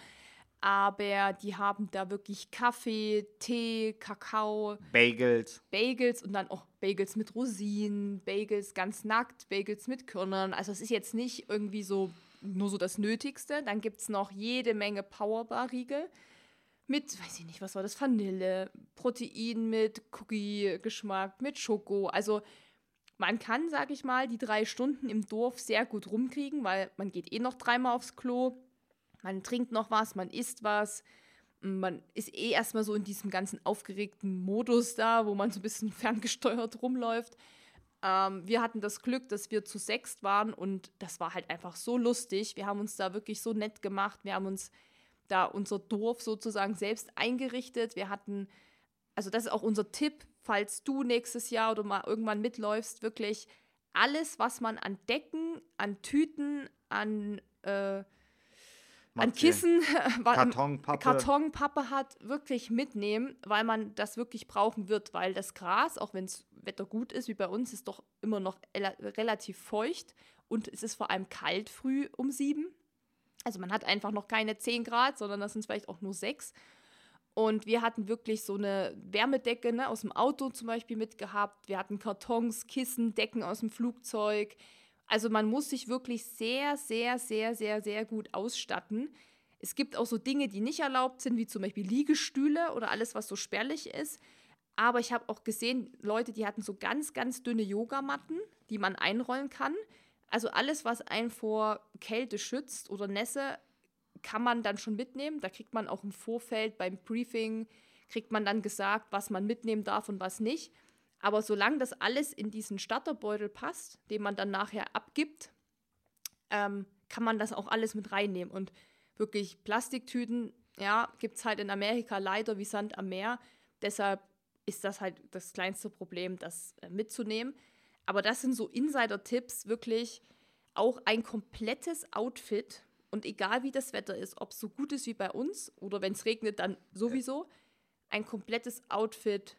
Aber die haben da wirklich Kaffee, Tee, Kakao. Bagels. Bagels und dann auch Bagels mit Rosinen, Bagels ganz nackt, Bagels mit Körnern. Also es ist jetzt nicht irgendwie so nur so das Nötigste. Dann gibt es noch jede Menge Powerbar-Riegel mit, weiß ich nicht, was war das, Vanille, Protein mit Cookie-Geschmack, mit Schoko. Also man kann, sag ich mal, die drei Stunden im Dorf sehr gut rumkriegen, weil man geht eh noch dreimal aufs Klo, man trinkt noch was, man isst was, man ist eh erstmal so in diesem ganzen aufgeregten Modus da, wo man so ein bisschen ferngesteuert rumläuft. Ähm, wir hatten das Glück, dass wir zu sechst waren und das war halt einfach so lustig. Wir haben uns da wirklich so nett gemacht. Wir haben uns da unser Dorf sozusagen selbst eingerichtet. Wir hatten, also das ist auch unser Tipp, falls du nächstes Jahr oder mal irgendwann mitläufst, wirklich alles, was man an Decken, an Tüten, an, äh, an Kissen, Kartonpappe. Kartonpappe hat, wirklich mitnehmen, weil man das wirklich brauchen wird, weil das Gras, auch wenn es Wetter gut ist, wie bei uns, ist doch immer noch relativ feucht und es ist vor allem kalt früh um sieben. Also man hat einfach noch keine 10 Grad, sondern das sind vielleicht auch nur 6. Und wir hatten wirklich so eine Wärmedecke ne, aus dem Auto zum Beispiel mitgehabt. Wir hatten Kartons, Kissen, Decken aus dem Flugzeug. Also man muss sich wirklich sehr, sehr, sehr, sehr, sehr gut ausstatten. Es gibt auch so Dinge, die nicht erlaubt sind, wie zum Beispiel Liegestühle oder alles, was so spärlich ist. Aber ich habe auch gesehen, Leute, die hatten so ganz, ganz dünne Yogamatten, die man einrollen kann. Also alles, was einen vor Kälte schützt oder Nässe, kann man dann schon mitnehmen. Da kriegt man auch im Vorfeld beim Briefing, kriegt man dann gesagt, was man mitnehmen darf und was nicht. Aber solange das alles in diesen Starterbeutel passt, den man dann nachher abgibt, ähm, kann man das auch alles mit reinnehmen. Und wirklich Plastiktüten, ja, gibt es halt in Amerika leider wie Sand am Meer. Deshalb ist das halt das kleinste Problem, das äh, mitzunehmen. Aber das sind so Insider-Tipps, wirklich auch ein komplettes Outfit. Und egal wie das Wetter ist, ob es so gut ist wie bei uns oder wenn es regnet, dann sowieso, ein komplettes Outfit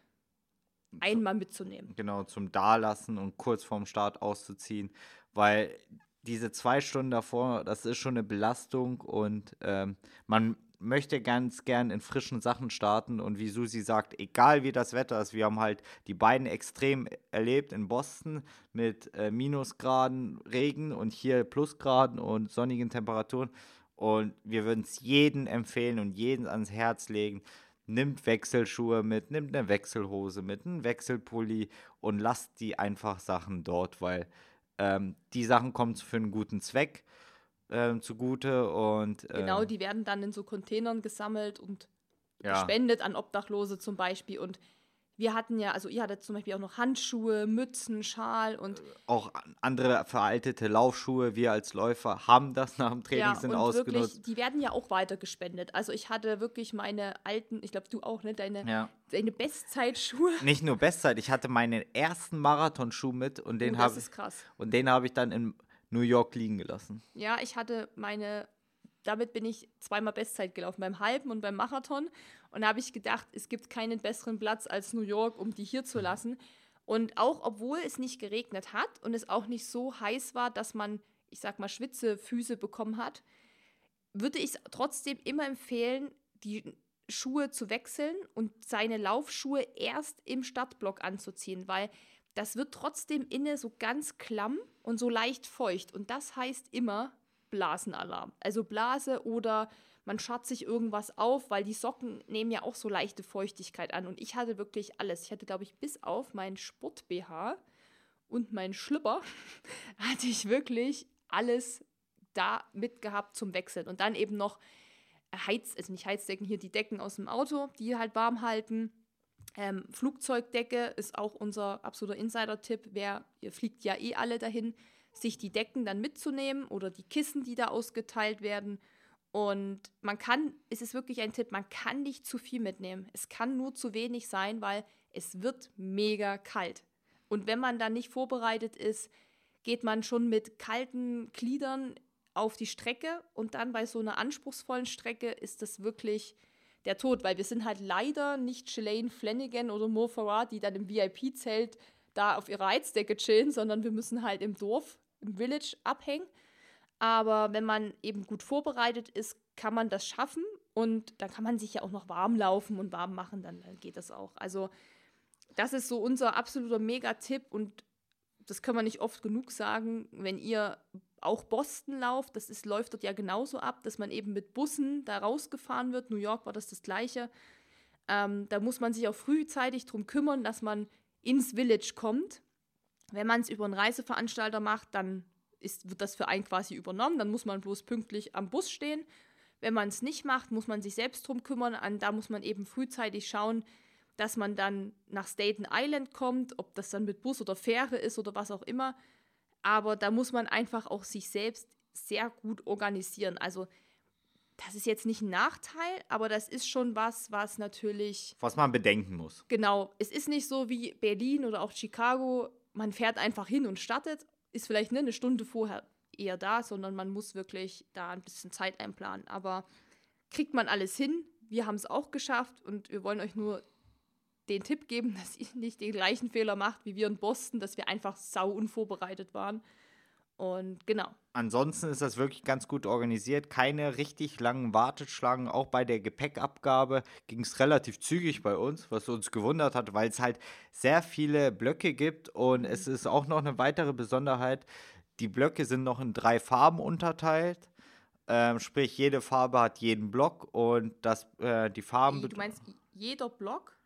einmal mitzunehmen. Genau, zum Dalassen und kurz vorm Start auszuziehen, weil diese zwei Stunden davor, das ist schon eine Belastung und ähm, man möchte ganz gern in frischen Sachen starten und wie Susi sagt, egal wie das Wetter ist, wir haben halt die beiden extrem erlebt in Boston mit äh, Minusgraden Regen und hier Plusgraden und sonnigen Temperaturen und wir würden es jedem empfehlen und jeden ans Herz legen. Nimmt Wechselschuhe mit, nimmt eine Wechselhose mit, einen Wechselpulli und lasst die einfach Sachen dort, weil ähm, die Sachen kommen für einen guten Zweck ähm, zugute und äh, genau, die werden dann in so Containern gesammelt und ja. gespendet an Obdachlose zum Beispiel und wir hatten ja, also ihr hattet zum Beispiel auch noch Handschuhe, Mützen, Schal und. Äh, auch andere veraltete Laufschuhe. Wir als Läufer haben das nach dem Training ja, sind ausgenutzt. Wirklich, die werden ja auch weiter gespendet. Also ich hatte wirklich meine alten, ich glaube du auch, ne? Deine, ja. deine Bestzeitschuhe. Nicht nur Bestzeit, ich hatte meinen ersten Marathonschuh mit und den oh, habe Und den habe ich dann in New York liegen gelassen. Ja, ich hatte meine, damit bin ich zweimal Bestzeit gelaufen, beim Halben und beim Marathon. Und da habe ich gedacht, es gibt keinen besseren Platz als New York, um die hier zu lassen. Und auch obwohl es nicht geregnet hat und es auch nicht so heiß war, dass man, ich sag mal, Schwitzefüße bekommen hat, würde ich es trotzdem immer empfehlen, die Schuhe zu wechseln und seine Laufschuhe erst im Stadtblock anzuziehen, weil das wird trotzdem inne so ganz klamm und so leicht feucht. Und das heißt immer Blasenalarm. Also Blase oder man scharrt sich irgendwas auf, weil die Socken nehmen ja auch so leichte Feuchtigkeit an. Und ich hatte wirklich alles. Ich hatte, glaube ich, bis auf meinen Sport-BH und meinen Schlüpper hatte ich wirklich alles da mitgehabt zum Wechseln. Und dann eben noch Heiz, also nicht Heizdecken, hier die Decken aus dem Auto, die halt warm halten. Ähm, Flugzeugdecke ist auch unser absoluter Insider-Tipp. Wer, ihr fliegt ja eh alle dahin, sich die Decken dann mitzunehmen oder die Kissen, die da ausgeteilt werden. Und man kann, es ist wirklich ein Tipp, man kann nicht zu viel mitnehmen. Es kann nur zu wenig sein, weil es wird mega kalt. Und wenn man dann nicht vorbereitet ist, geht man schon mit kalten Gliedern auf die Strecke und dann bei so einer anspruchsvollen Strecke ist das wirklich der Tod, weil wir sind halt leider nicht Shalane Flanagan oder Mo Farah, die dann im VIP-Zelt da auf ihrer Heizdecke chillen, sondern wir müssen halt im Dorf, im Village abhängen. Aber wenn man eben gut vorbereitet ist, kann man das schaffen und dann kann man sich ja auch noch warm laufen und warm machen, dann, dann geht das auch. Also das ist so unser absoluter Mega-Tipp und das kann man nicht oft genug sagen, wenn ihr auch Boston lauft, das ist, läuft dort ja genauso ab, dass man eben mit Bussen da rausgefahren wird. New York war das das Gleiche. Ähm, da muss man sich auch frühzeitig darum kümmern, dass man ins Village kommt. Wenn man es über einen Reiseveranstalter macht, dann ist, wird das für einen quasi übernommen. Dann muss man bloß pünktlich am Bus stehen. Wenn man es nicht macht, muss man sich selbst darum kümmern. An, da muss man eben frühzeitig schauen, dass man dann nach Staten Island kommt, ob das dann mit Bus oder Fähre ist oder was auch immer. Aber da muss man einfach auch sich selbst sehr gut organisieren. Also das ist jetzt nicht ein Nachteil, aber das ist schon was, was natürlich. Was man bedenken muss. Genau. Es ist nicht so wie Berlin oder auch Chicago. Man fährt einfach hin und startet, ist vielleicht ne, eine Stunde vorher eher da, sondern man muss wirklich da ein bisschen Zeit einplanen. Aber kriegt man alles hin? Wir haben es auch geschafft und wir wollen euch nur den Tipp geben, dass ihr nicht den gleichen Fehler macht wie wir in Boston, dass wir einfach sau unvorbereitet waren. Und genau. Ansonsten ist das wirklich ganz gut organisiert. Keine richtig langen Warteschlangen. Auch bei der Gepäckabgabe ging es relativ zügig bei uns, was uns gewundert hat, weil es halt sehr viele Blöcke gibt. Und es ist auch noch eine weitere Besonderheit. Die Blöcke sind noch in drei Farben unterteilt. Ähm, sprich, jede Farbe hat jeden Block und das, äh, die Farben. Du meinst, jeder Block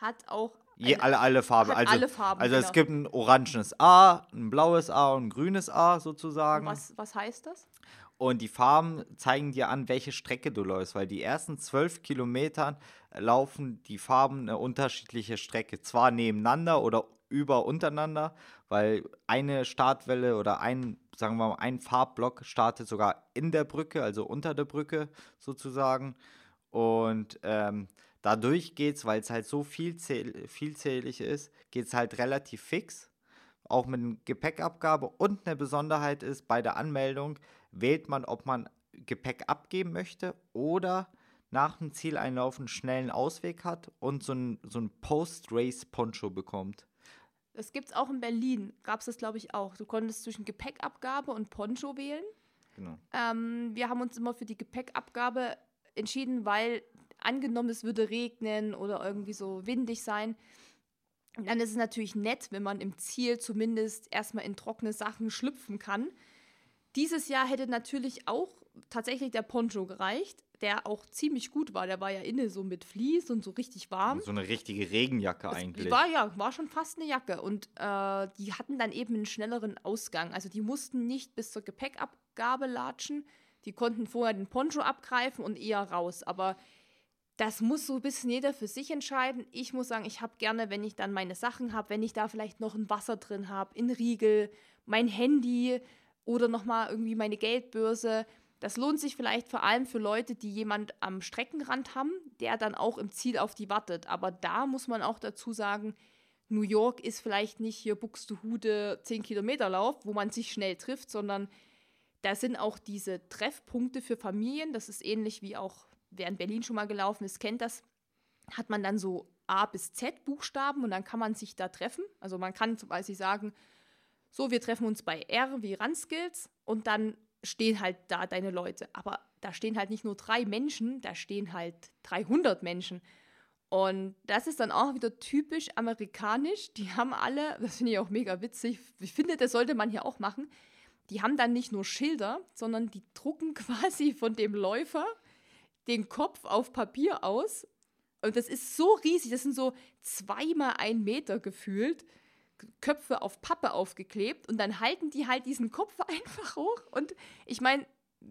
hat auch Je, alle, alle Farben. Also, alle Farben. Also genau. es gibt ein orangenes A, ein blaues A und ein grünes A sozusagen. Was, was heißt das? Und die Farben zeigen dir an, welche Strecke du läufst, weil die ersten zwölf Kilometern laufen die Farben eine unterschiedliche Strecke. Zwar nebeneinander oder über untereinander, weil eine Startwelle oder ein, sagen wir mal, ein Farbblock startet sogar in der Brücke, also unter der Brücke sozusagen. Und ähm, Dadurch geht es, weil es halt so vielzähl vielzählig ist, geht es halt relativ fix. Auch mit Gepäckabgabe. Und eine Besonderheit ist, bei der Anmeldung wählt man, ob man Gepäck abgeben möchte oder nach dem Zieleinlauf einen schnellen Ausweg hat und so ein, so ein Post-Race-Poncho bekommt. Das gibt es auch in Berlin, gab es das glaube ich auch. Du konntest zwischen Gepäckabgabe und Poncho wählen. Genau. Ähm, wir haben uns immer für die Gepäckabgabe entschieden, weil angenommen, es würde regnen oder irgendwie so windig sein, dann ist es natürlich nett, wenn man im Ziel zumindest erstmal in trockene Sachen schlüpfen kann. Dieses Jahr hätte natürlich auch tatsächlich der Poncho gereicht, der auch ziemlich gut war. Der war ja inne so mit Vlies und so richtig warm. So eine richtige Regenjacke das eigentlich. War ja, war schon fast eine Jacke. Und äh, die hatten dann eben einen schnelleren Ausgang. Also die mussten nicht bis zur Gepäckabgabe latschen. Die konnten vorher den Poncho abgreifen und eher raus. Aber das muss so ein bisschen jeder für sich entscheiden. Ich muss sagen, ich habe gerne, wenn ich dann meine Sachen habe, wenn ich da vielleicht noch ein Wasser drin habe, in Riegel, mein Handy oder nochmal irgendwie meine Geldbörse. Das lohnt sich vielleicht vor allem für Leute, die jemand am Streckenrand haben, der dann auch im Ziel auf die wartet. Aber da muss man auch dazu sagen, New York ist vielleicht nicht hier Buxtehude 10 Kilometer Lauf, wo man sich schnell trifft, sondern da sind auch diese Treffpunkte für Familien. Das ist ähnlich wie auch wer in Berlin schon mal gelaufen ist, kennt das, hat man dann so A bis Z Buchstaben und dann kann man sich da treffen. Also man kann zum Beispiel sagen, so, wir treffen uns bei R wie Runskills und dann stehen halt da deine Leute. Aber da stehen halt nicht nur drei Menschen, da stehen halt 300 Menschen. Und das ist dann auch wieder typisch amerikanisch. Die haben alle, das finde ich auch mega witzig, ich finde, das sollte man hier auch machen. Die haben dann nicht nur Schilder, sondern die drucken quasi von dem Läufer den Kopf auf Papier aus. Und das ist so riesig, das sind so zweimal ein Meter gefühlt. Köpfe auf Pappe aufgeklebt und dann halten die halt diesen Kopf einfach hoch. Und ich meine,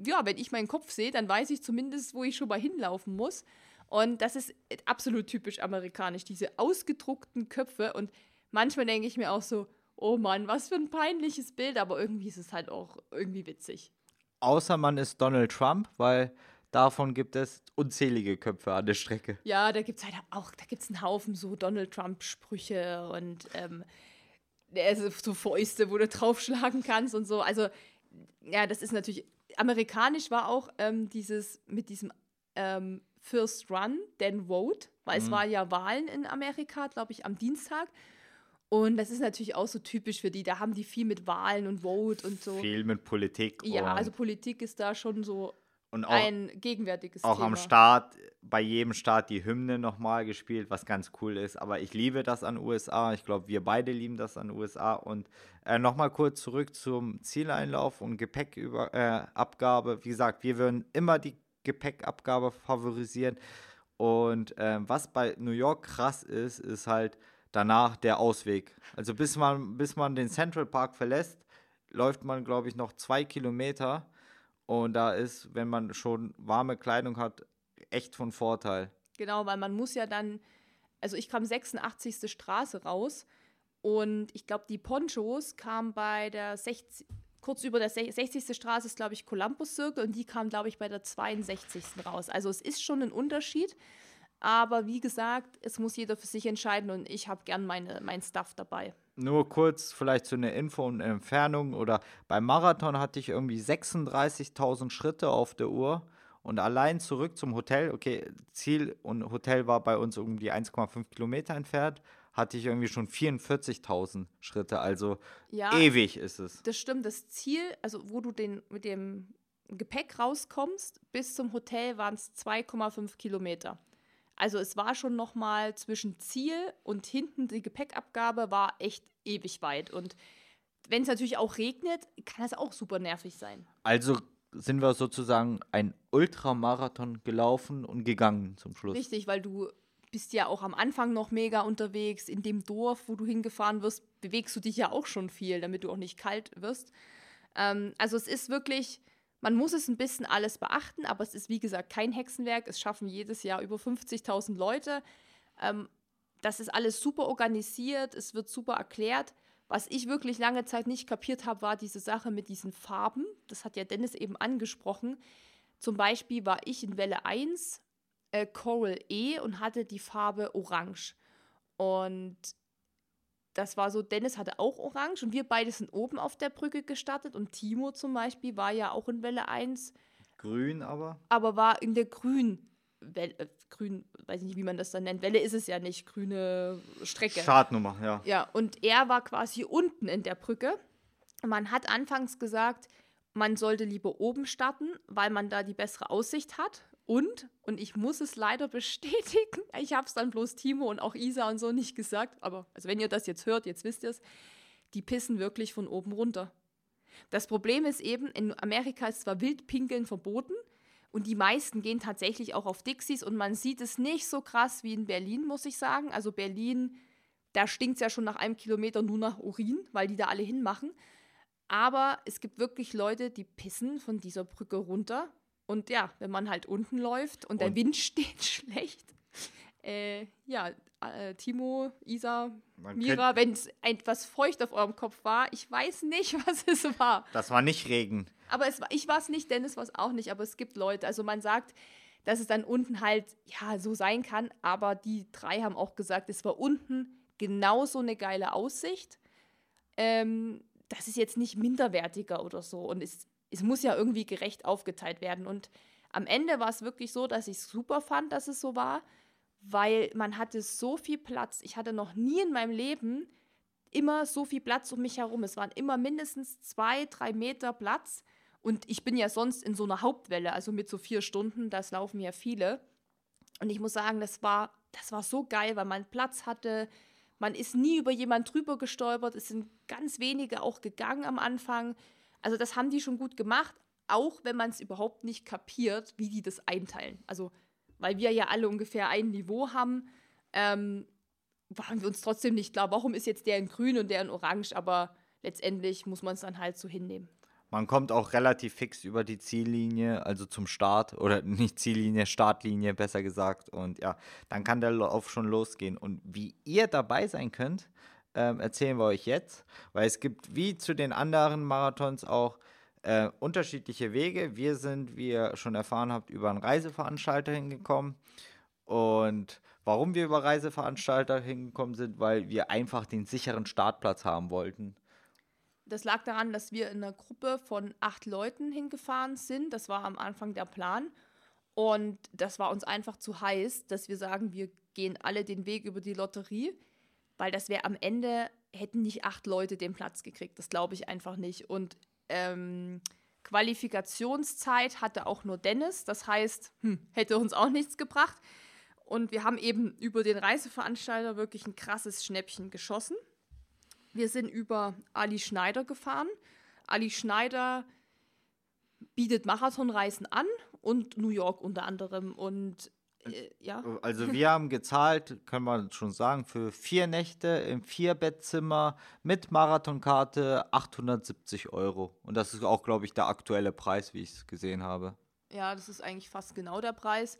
ja, wenn ich meinen Kopf sehe, dann weiß ich zumindest, wo ich schon mal hinlaufen muss. Und das ist absolut typisch amerikanisch, diese ausgedruckten Köpfe. Und manchmal denke ich mir auch so, oh Mann, was für ein peinliches Bild, aber irgendwie ist es halt auch irgendwie witzig. Außer man ist Donald Trump, weil davon gibt es unzählige Köpfe an der Strecke. Ja, da gibt es halt auch, da gibt es einen Haufen so Donald Trump-Sprüche und ähm, so Fäuste, wo du draufschlagen kannst und so. Also, ja, das ist natürlich, amerikanisch war auch ähm, dieses mit diesem ähm, First Run, then Vote, weil mhm. es war ja Wahlen in Amerika, glaube ich, am Dienstag. Und das ist natürlich auch so typisch für die. Da haben die viel mit Wahlen und Vote und so. Viel mit Politik. Ja, also Politik ist da schon so und auch, ein gegenwärtiges auch Thema. am Start, bei jedem Start die Hymne nochmal gespielt, was ganz cool ist. Aber ich liebe das an USA. Ich glaube, wir beide lieben das an USA. Und äh, nochmal kurz zurück zum Zieleinlauf und Gepäckabgabe. Äh, Wie gesagt, wir würden immer die Gepäckabgabe favorisieren. Und äh, was bei New York krass ist, ist halt danach der Ausweg. Also bis man, bis man den Central Park verlässt, läuft man, glaube ich, noch zwei Kilometer und da ist, wenn man schon warme Kleidung hat, echt von Vorteil. Genau, weil man muss ja dann, also ich kam 86. Straße raus und ich glaube, die Ponchos kamen bei der 60, kurz über der 60. Straße ist, glaube ich, Columbus Circle und die kamen, glaube ich, bei der 62. raus. Also es ist schon ein Unterschied. Aber wie gesagt, es muss jeder für sich entscheiden und ich habe gern meine, mein Stuff dabei nur kurz vielleicht zu einer Info und Entfernung oder beim Marathon hatte ich irgendwie 36.000 Schritte auf der Uhr und allein zurück zum Hotel, okay, Ziel und Hotel war bei uns irgendwie 1,5 Kilometer entfernt, hatte ich irgendwie schon 44.000 Schritte, also ja, ewig ist es. Das stimmt, das Ziel, also wo du den mit dem Gepäck rauskommst, bis zum Hotel waren es 2,5 Kilometer. Also es war schon noch mal zwischen Ziel und hinten die Gepäckabgabe war echt ewig weit. Und wenn es natürlich auch regnet, kann das auch super nervig sein. Also sind wir sozusagen ein Ultramarathon gelaufen und gegangen zum Schluss. Richtig, weil du bist ja auch am Anfang noch mega unterwegs. In dem Dorf, wo du hingefahren wirst, bewegst du dich ja auch schon viel, damit du auch nicht kalt wirst. Ähm, also es ist wirklich man muss es ein bisschen alles beachten, aber es ist wie gesagt kein Hexenwerk. Es schaffen jedes Jahr über 50.000 Leute. Ähm, das ist alles super organisiert, es wird super erklärt. Was ich wirklich lange Zeit nicht kapiert habe, war diese Sache mit diesen Farben. Das hat ja Dennis eben angesprochen. Zum Beispiel war ich in Welle 1 äh, Coral E und hatte die Farbe Orange. Und das war so, Dennis hatte auch Orange und wir beide sind oben auf der Brücke gestartet und Timo zum Beispiel war ja auch in Welle 1. Grün aber? Aber war in der Grün. Welle, äh, grün, weiß ich nicht, wie man das dann nennt. Welle ist es ja nicht, grüne Strecke. Startnummer, ja. Ja, und er war quasi unten in der Brücke. Man hat anfangs gesagt, man sollte lieber oben starten, weil man da die bessere Aussicht hat. Und, und ich muss es leider bestätigen, ich habe es dann bloß Timo und auch Isa und so nicht gesagt, aber also wenn ihr das jetzt hört, jetzt wisst ihr es, die pissen wirklich von oben runter. Das Problem ist eben, in Amerika ist zwar Wildpinkeln verboten und die meisten gehen tatsächlich auch auf Dixies und man sieht es nicht so krass wie in Berlin, muss ich sagen. Also Berlin, da stinkt es ja schon nach einem Kilometer nur nach Urin, weil die da alle hinmachen. Aber es gibt wirklich Leute, die pissen von dieser Brücke runter und ja, wenn man halt unten läuft und, und der Wind steht schlecht, äh, ja, äh, Timo, Isa, Mira, wenn es etwas feucht auf eurem Kopf war, ich weiß nicht, was es war. Das war nicht Regen. Aber es war, ich war es nicht, Dennis war es auch nicht, aber es gibt Leute, also man sagt, dass es dann unten halt, ja, so sein kann, aber die drei haben auch gesagt, es war unten genauso eine geile Aussicht. Ähm, das ist jetzt nicht minderwertiger oder so und es es muss ja irgendwie gerecht aufgeteilt werden. Und am Ende war es wirklich so, dass ich es super fand, dass es so war, weil man hatte so viel Platz. Ich hatte noch nie in meinem Leben immer so viel Platz um mich herum. Es waren immer mindestens zwei, drei Meter Platz. Und ich bin ja sonst in so einer Hauptwelle, also mit so vier Stunden, das laufen ja viele. Und ich muss sagen, das war, das war so geil, weil man Platz hatte. Man ist nie über jemand drüber gestolpert. Es sind ganz wenige auch gegangen am Anfang. Also das haben die schon gut gemacht, auch wenn man es überhaupt nicht kapiert, wie die das einteilen. Also weil wir ja alle ungefähr ein Niveau haben, ähm, waren wir uns trotzdem nicht klar, warum ist jetzt der in grün und der in orange, aber letztendlich muss man es dann halt so hinnehmen. Man kommt auch relativ fix über die Ziellinie, also zum Start oder nicht Ziellinie, Startlinie besser gesagt. Und ja, dann kann der Lauf schon losgehen. Und wie ihr dabei sein könnt, ähm, erzählen wir euch jetzt, weil es gibt wie zu den anderen Marathons auch äh, unterschiedliche Wege. Wir sind, wie ihr schon erfahren habt, über einen Reiseveranstalter hingekommen. Und warum wir über Reiseveranstalter hingekommen sind, weil wir einfach den sicheren Startplatz haben wollten. Das lag daran, dass wir in einer Gruppe von acht Leuten hingefahren sind. Das war am Anfang der Plan. Und das war uns einfach zu heiß, dass wir sagen, wir gehen alle den Weg über die Lotterie, weil das wäre am Ende, hätten nicht acht Leute den Platz gekriegt. Das glaube ich einfach nicht. Und ähm, Qualifikationszeit hatte auch nur Dennis. Das heißt, hm, hätte uns auch nichts gebracht. Und wir haben eben über den Reiseveranstalter wirklich ein krasses Schnäppchen geschossen. Wir sind über Ali Schneider gefahren. Ali Schneider bietet Marathonreisen an und New York unter anderem. Und äh, ja. Also wir haben gezahlt, kann man schon sagen, für vier Nächte im Vierbettzimmer mit Marathonkarte 870 Euro. Und das ist auch, glaube ich, der aktuelle Preis, wie ich es gesehen habe. Ja, das ist eigentlich fast genau der Preis.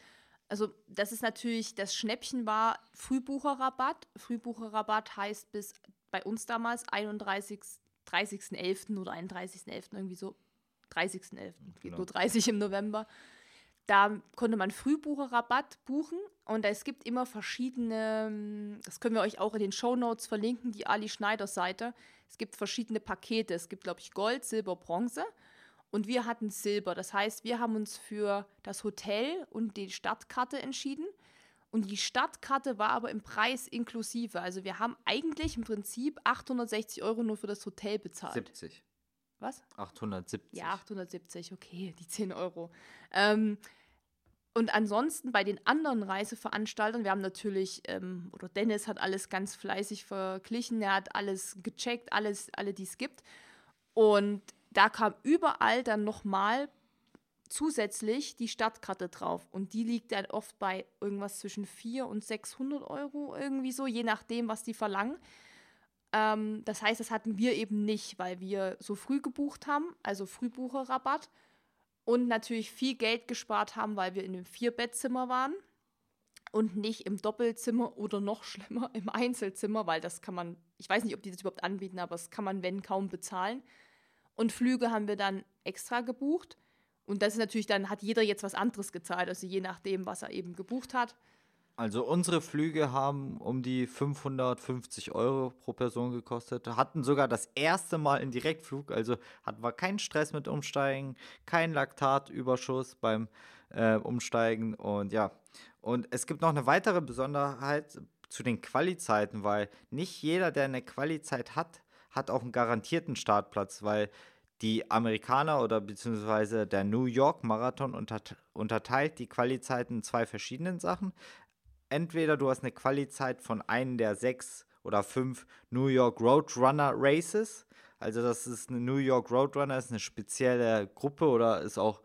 Also das ist natürlich, das Schnäppchen war Frühbucherrabatt. Frühbucherrabatt heißt bis bei uns damals 31. 30.11. oder 31.11. irgendwie so 30.11. Geht genau. nur 30 im November. Da konnte man Frühbucherrabatt buchen und es gibt immer verschiedene, das können wir euch auch in den Show Notes verlinken, die Ali Schneider Seite. Es gibt verschiedene Pakete. Es gibt, glaube ich, Gold, Silber, Bronze. Und wir hatten Silber. Das heißt, wir haben uns für das Hotel und die Stadtkarte entschieden. Und die Stadtkarte war aber im Preis inklusive. Also wir haben eigentlich im Prinzip 860 Euro nur für das Hotel bezahlt. 70. Was? 870. Ja, 870, okay, die 10 Euro. Ähm, und ansonsten bei den anderen Reiseveranstaltern, wir haben natürlich, ähm, oder Dennis hat alles ganz fleißig verglichen, er hat alles gecheckt, alles, alle, die es gibt. Und da kam überall dann nochmal zusätzlich die Stadtkarte drauf. Und die liegt dann oft bei irgendwas zwischen 400 und 600 Euro, irgendwie so, je nachdem, was die verlangen. Ähm, das heißt, das hatten wir eben nicht, weil wir so früh gebucht haben, also Frühbucherrabatt und natürlich viel Geld gespart haben, weil wir in einem Vierbettzimmer waren und nicht im Doppelzimmer oder noch schlimmer im Einzelzimmer, weil das kann man, ich weiß nicht, ob die das überhaupt anbieten, aber das kann man, wenn, kaum bezahlen. Und Flüge haben wir dann extra gebucht. Und das ist natürlich dann, hat jeder jetzt was anderes gezahlt, also je nachdem, was er eben gebucht hat. Also unsere Flüge haben um die 550 Euro pro Person gekostet, hatten sogar das erste Mal einen Direktflug, also hatten wir keinen Stress mit Umsteigen, keinen Laktatüberschuss beim äh, Umsteigen und ja. Und es gibt noch eine weitere Besonderheit zu den Qualizeiten, weil nicht jeder, der eine Qualizeit hat, hat auch einen garantierten Startplatz, weil die Amerikaner oder beziehungsweise der New York Marathon unterteilt die Qualizeiten in zwei verschiedenen Sachen entweder du hast eine Qualizeit von einem der sechs oder fünf New York Roadrunner Races. Also das ist eine New York Roadrunner, ist eine spezielle Gruppe oder ist auch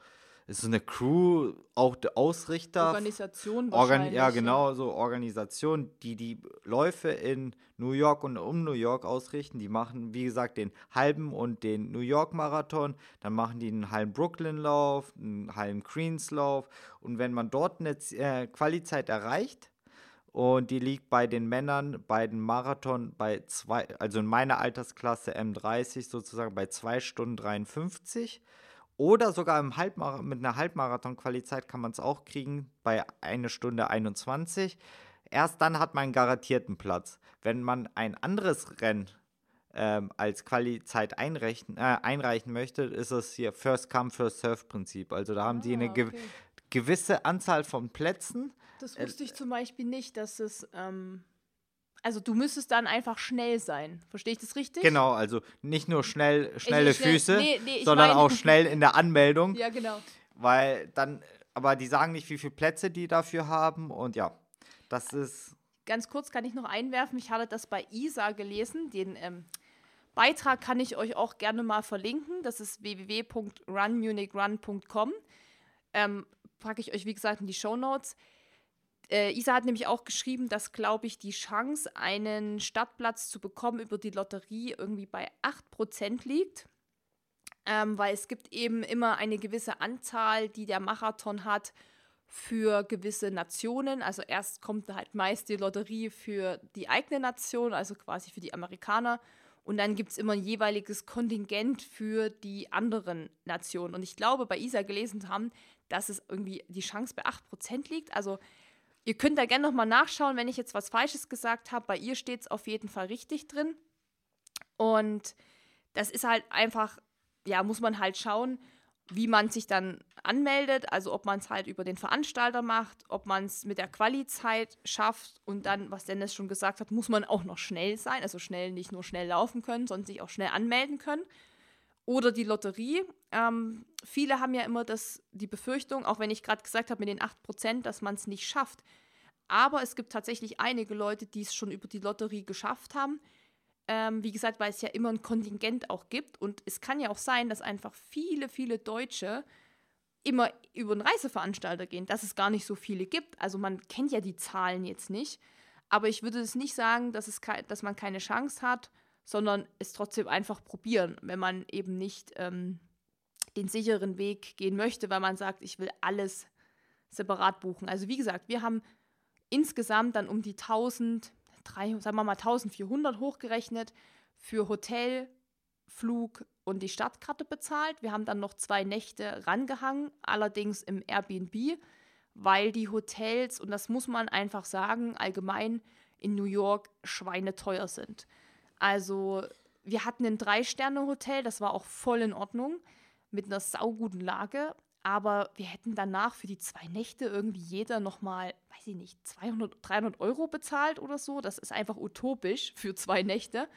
ist so eine Crew, auch der Ausrichter. Organisation Organ Ja, genau, so Organisation, die die Läufe in New York und um New York ausrichten. Die machen, wie gesagt, den halben und den New York Marathon. Dann machen die einen halben Brooklyn-Lauf, einen halben Queens-Lauf. Und wenn man dort eine äh, Qualizeit erreicht, und die liegt bei den Männern bei den Marathon bei zwei, also in meiner Altersklasse M30 sozusagen bei 2 Stunden 53. Oder sogar im Halbmar mit einer Halbmarathon-Qualizeit kann man es auch kriegen bei 1 Stunde 21. Erst dann hat man einen garantierten Platz. Wenn man ein anderes Rennen ähm, als Qualizeit einreichen, äh, einreichen möchte, ist es hier First Come, First Serve Prinzip. Also da haben ah, die eine ge okay. Gewisse Anzahl von Plätzen das äh, wusste ich zum Beispiel nicht, dass es. Ähm, also du müsstest dann einfach schnell sein. Verstehe ich das richtig? Genau, also nicht nur schnell, schnelle schnell, Füße, nee, nee, sondern meine, auch schnell in der Anmeldung. ja, genau. Weil dann, aber die sagen nicht, wie viele Plätze die dafür haben und ja, das ist. Ganz kurz kann ich noch einwerfen, ich hatte das bei ISA gelesen, den ähm, Beitrag kann ich euch auch gerne mal verlinken. Das ist www.runmunichrun.com. Ähm, packe ich euch, wie gesagt, in die Show Notes. Äh, Isa hat nämlich auch geschrieben, dass, glaube ich, die Chance, einen Stadtplatz zu bekommen über die Lotterie irgendwie bei 8% liegt. Ähm, weil es gibt eben immer eine gewisse Anzahl, die der Marathon hat für gewisse Nationen. Also erst kommt halt meist die Lotterie für die eigene Nation, also quasi für die Amerikaner. Und dann gibt es immer ein jeweiliges Kontingent für die anderen Nationen. Und ich glaube, bei ISA gelesen haben, dass es irgendwie die Chance bei 8% liegt. Also ihr könnt da gerne nochmal nachschauen, wenn ich jetzt was Falsches gesagt habe. Bei ihr steht es auf jeden Fall richtig drin. Und das ist halt einfach, ja, muss man halt schauen, wie man sich dann anmeldet, also ob man es halt über den Veranstalter macht, ob man es mit der Quali-Zeit schafft und dann, was Dennis schon gesagt hat, muss man auch noch schnell sein, also schnell nicht nur schnell laufen können, sondern sich auch schnell anmelden können. Oder die Lotterie. Ähm, viele haben ja immer das, die Befürchtung, auch wenn ich gerade gesagt habe mit den 8%, dass man es nicht schafft. Aber es gibt tatsächlich einige Leute, die es schon über die Lotterie geschafft haben. Ähm, wie gesagt, weil es ja immer ein Kontingent auch gibt. Und es kann ja auch sein, dass einfach viele, viele Deutsche immer über einen Reiseveranstalter gehen, dass es gar nicht so viele gibt. Also man kennt ja die Zahlen jetzt nicht. Aber ich würde es nicht sagen, dass, es dass man keine Chance hat, sondern es trotzdem einfach probieren, wenn man eben nicht ähm, den sicheren Weg gehen möchte, weil man sagt, ich will alles separat buchen. Also wie gesagt, wir haben insgesamt dann um die 1000 3, sagen wir mal 1400 hochgerechnet für Hotel, Flug und die Stadtkarte bezahlt. Wir haben dann noch zwei Nächte rangehangen, allerdings im Airbnb, weil die Hotels, und das muss man einfach sagen, allgemein in New York schweineteuer sind. Also wir hatten ein Drei-Sterne-Hotel, das war auch voll in Ordnung, mit einer sauguten Lage. Aber wir hätten danach für die zwei Nächte irgendwie jeder nochmal, weiß ich nicht, 200, 300 Euro bezahlt oder so. Das ist einfach utopisch für zwei Nächte.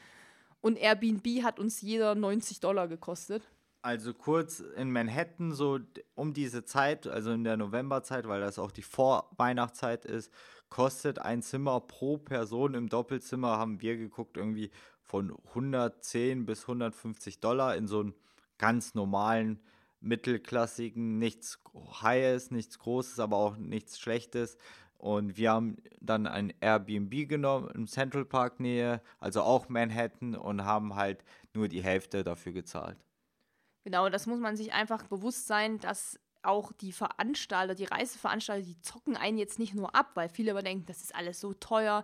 Und Airbnb hat uns jeder 90 Dollar gekostet. Also kurz in Manhattan, so um diese Zeit, also in der Novemberzeit, weil das auch die Vorweihnachtszeit ist, kostet ein Zimmer pro Person im Doppelzimmer, haben wir geguckt, irgendwie von 110 bis 150 Dollar in so einem ganz normalen mittelklassigen, nichts Highs, nichts Großes, aber auch nichts Schlechtes. Und wir haben dann ein Airbnb genommen im Central Park Nähe, also auch Manhattan, und haben halt nur die Hälfte dafür gezahlt. Genau, das muss man sich einfach bewusst sein, dass auch die Veranstalter, die Reiseveranstalter, die zocken einen jetzt nicht nur ab, weil viele überdenken, das ist alles so teuer.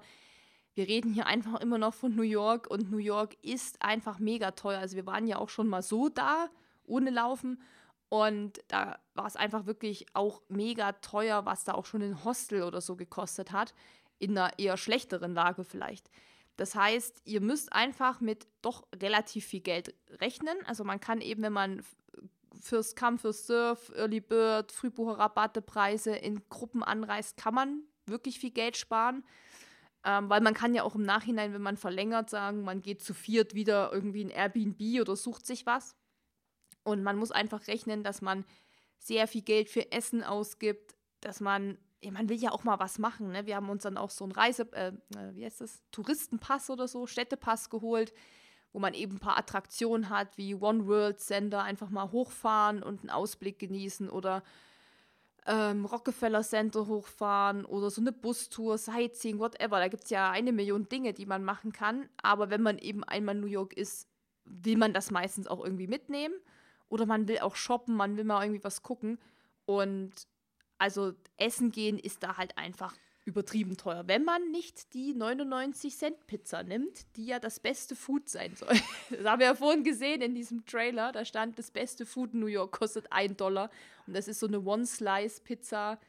Wir reden hier einfach immer noch von New York und New York ist einfach mega teuer. Also wir waren ja auch schon mal so da, ohne Laufen. Und da war es einfach wirklich auch mega teuer, was da auch schon ein Hostel oder so gekostet hat. In einer eher schlechteren Lage vielleicht. Das heißt, ihr müsst einfach mit doch relativ viel Geld rechnen. Also man kann eben, wenn man fürs Come, fürs Surf, Early Bird, Frühbucherrabattepreise in Gruppen anreist, kann man wirklich viel Geld sparen. Ähm, weil man kann ja auch im Nachhinein, wenn man verlängert, sagen, man geht zu viert wieder irgendwie in Airbnb oder sucht sich was. Und man muss einfach rechnen, dass man sehr viel Geld für Essen ausgibt, dass man, ja, man will ja auch mal was machen. Ne? Wir haben uns dann auch so einen Reise, äh, äh, wie heißt das, Touristenpass oder so, Städtepass geholt, wo man eben ein paar Attraktionen hat, wie One World Center, einfach mal hochfahren und einen Ausblick genießen oder ähm, Rockefeller Center hochfahren oder so eine Bustour, Sightseeing, whatever. Da gibt es ja eine Million Dinge, die man machen kann. Aber wenn man eben einmal in New York ist, will man das meistens auch irgendwie mitnehmen. Oder man will auch shoppen, man will mal irgendwie was gucken. Und also essen gehen ist da halt einfach übertrieben teuer. Wenn man nicht die 99 Cent Pizza nimmt, die ja das beste Food sein soll. Das haben wir ja vorhin gesehen in diesem Trailer. Da stand, das beste Food in New York kostet 1 Dollar. Und das ist so eine One-Slice-Pizza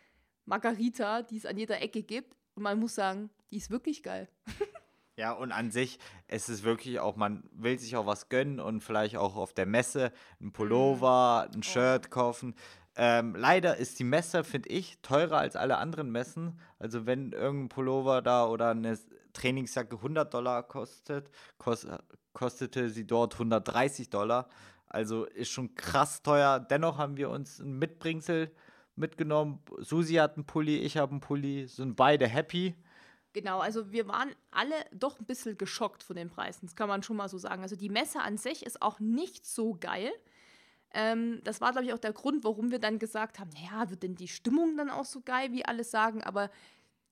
Margarita, die es an jeder Ecke gibt. Und man muss sagen, die ist wirklich geil. Ja, und an sich ist es wirklich auch, man will sich auch was gönnen und vielleicht auch auf der Messe ein Pullover, ein oh. Shirt kaufen. Ähm, leider ist die Messe, finde ich, teurer als alle anderen Messen. Also wenn irgendein Pullover da oder eine Trainingsjacke 100 Dollar kostet, kost, kostete sie dort 130 Dollar. Also ist schon krass teuer. Dennoch haben wir uns ein Mitbringsel mitgenommen. Susi hat einen Pulli, ich habe einen Pulli, sind beide happy. Genau, also wir waren alle doch ein bisschen geschockt von den Preisen, das kann man schon mal so sagen. Also die Messe an sich ist auch nicht so geil. Ähm, das war, glaube ich, auch der Grund, warum wir dann gesagt haben, naja, wird denn die Stimmung dann auch so geil, wie alle sagen, aber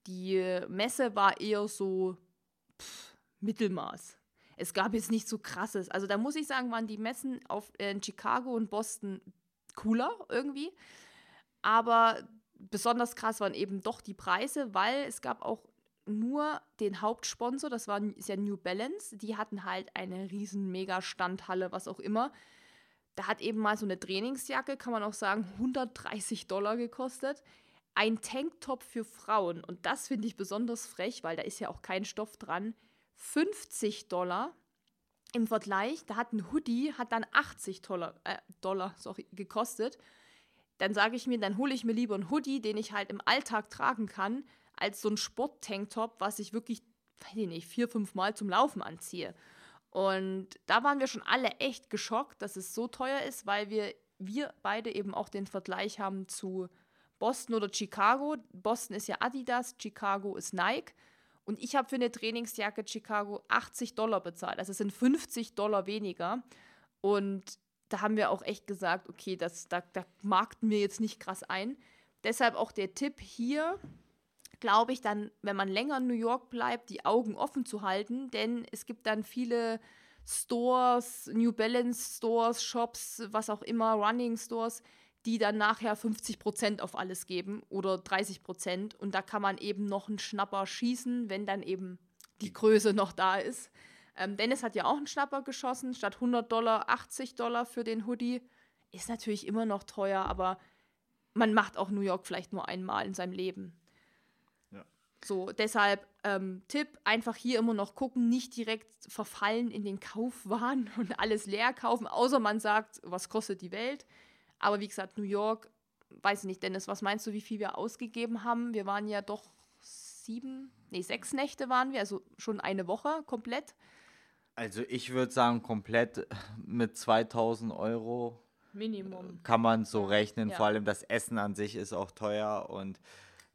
die Messe war eher so pff, Mittelmaß. Es gab jetzt nicht so krasses. Also da muss ich sagen, waren die Messen auf, äh, in Chicago und Boston cooler irgendwie. Aber besonders krass waren eben doch die Preise, weil es gab auch nur den Hauptsponsor, das war ist ja New Balance. Die hatten halt eine riesen Mega-Standhalle, was auch immer. Da hat eben mal so eine Trainingsjacke, kann man auch sagen, 130 Dollar gekostet. Ein Tanktop für Frauen, und das finde ich besonders frech, weil da ist ja auch kein Stoff dran, 50 Dollar. Im Vergleich, da hat ein Hoodie, hat dann 80 Dollar, äh, Dollar sorry, gekostet. Dann sage ich mir, dann hole ich mir lieber einen Hoodie, den ich halt im Alltag tragen kann, als so ein Sport-Tanktop, was ich wirklich, weiß ich nicht, vier, fünf Mal zum Laufen anziehe. Und da waren wir schon alle echt geschockt, dass es so teuer ist, weil wir, wir beide eben auch den Vergleich haben zu Boston oder Chicago. Boston ist ja Adidas, Chicago ist Nike. Und ich habe für eine Trainingsjacke Chicago 80 Dollar bezahlt. Also es sind 50 Dollar weniger. Und da haben wir auch echt gesagt, okay, das, da, da markten wir jetzt nicht krass ein. Deshalb auch der Tipp hier, glaube ich, dann, wenn man länger in New York bleibt, die Augen offen zu halten, denn es gibt dann viele Stores, New Balance Stores, Shops, was auch immer, Running Stores, die dann nachher 50% auf alles geben oder 30% und da kann man eben noch einen Schnapper schießen, wenn dann eben die Größe noch da ist. Ähm, Dennis hat ja auch einen Schnapper geschossen, statt 100 Dollar 80 Dollar für den Hoodie. Ist natürlich immer noch teuer, aber man macht auch New York vielleicht nur einmal in seinem Leben. So, deshalb ähm, Tipp, einfach hier immer noch gucken, nicht direkt verfallen in den Kaufwahn und alles leer kaufen, außer man sagt, was kostet die Welt. Aber wie gesagt, New York, weiß ich nicht, Dennis, was meinst du, wie viel wir ausgegeben haben? Wir waren ja doch sieben, nee, sechs Nächte waren wir, also schon eine Woche komplett. Also ich würde sagen, komplett mit 2000 Euro Minimum. kann man so rechnen. Ja. Vor allem das Essen an sich ist auch teuer und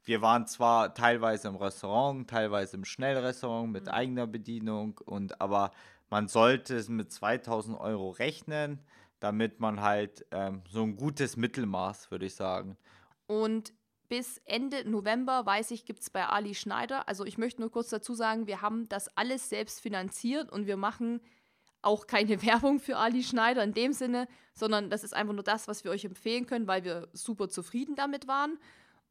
wir waren zwar teilweise im Restaurant, teilweise im Schnellrestaurant mit mhm. eigener Bedienung, und aber man sollte es mit 2000 Euro rechnen, damit man halt ähm, so ein gutes Mittelmaß, würde ich sagen. Und bis Ende November, weiß ich, gibt es bei Ali Schneider. Also ich möchte nur kurz dazu sagen, wir haben das alles selbst finanziert und wir machen auch keine Werbung für Ali Schneider in dem Sinne, sondern das ist einfach nur das, was wir euch empfehlen können, weil wir super zufrieden damit waren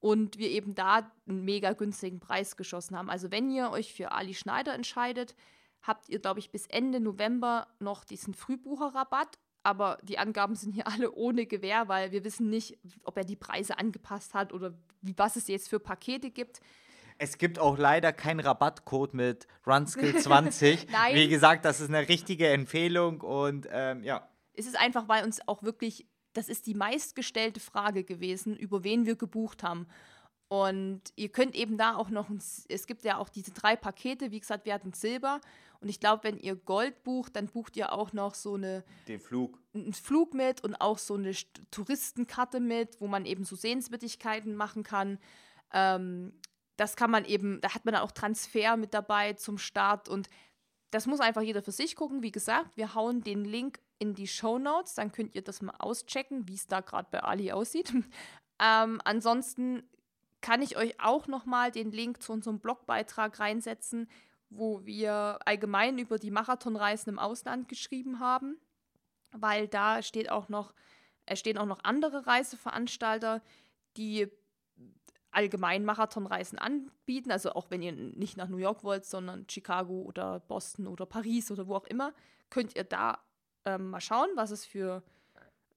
und wir eben da einen mega günstigen Preis geschossen haben. Also wenn ihr euch für Ali Schneider entscheidet, habt ihr, glaube ich, bis Ende November noch diesen Frühbucherrabatt. Aber die Angaben sind hier alle ohne Gewähr, weil wir wissen nicht, ob er die Preise angepasst hat oder wie, was es jetzt für Pakete gibt. Es gibt auch leider keinen Rabattcode mit Runskill20. Nein. Wie gesagt, das ist eine richtige Empfehlung und ähm, ja. Es ist einfach, weil uns auch wirklich das ist die meistgestellte Frage gewesen, über wen wir gebucht haben. Und ihr könnt eben da auch noch, es gibt ja auch diese drei Pakete, wie gesagt, wir hatten Silber. Und ich glaube, wenn ihr Gold bucht, dann bucht ihr auch noch so eine. Den Flug. Einen Flug mit und auch so eine Touristenkarte mit, wo man eben so Sehenswürdigkeiten machen kann. Ähm, das kann man eben, da hat man dann auch Transfer mit dabei zum Start und das muss einfach jeder für sich gucken. Wie gesagt, wir hauen den Link in die Show Notes, dann könnt ihr das mal auschecken, wie es da gerade bei Ali aussieht. ähm, ansonsten kann ich euch auch noch mal den Link zu unserem Blogbeitrag reinsetzen, wo wir allgemein über die Marathonreisen im Ausland geschrieben haben, weil da steht auch noch, es stehen auch noch andere Reiseveranstalter, die allgemein Marathonreisen anbieten, also auch wenn ihr nicht nach New York wollt, sondern Chicago oder Boston oder Paris oder wo auch immer, könnt ihr da ähm, mal schauen, was es für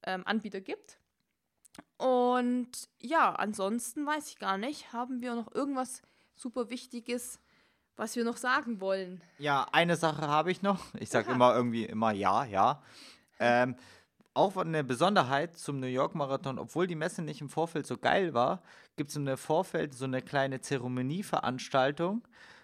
ähm, Anbieter gibt. Und ja, ansonsten weiß ich gar nicht, haben wir noch irgendwas super Wichtiges, was wir noch sagen wollen? Ja, eine Sache habe ich noch. Ich sage immer irgendwie immer ja, ja. Ähm, auch eine Besonderheit zum New York Marathon, obwohl die Messe nicht im Vorfeld so geil war, gibt es im Vorfeld so eine kleine Zeremonieveranstaltung,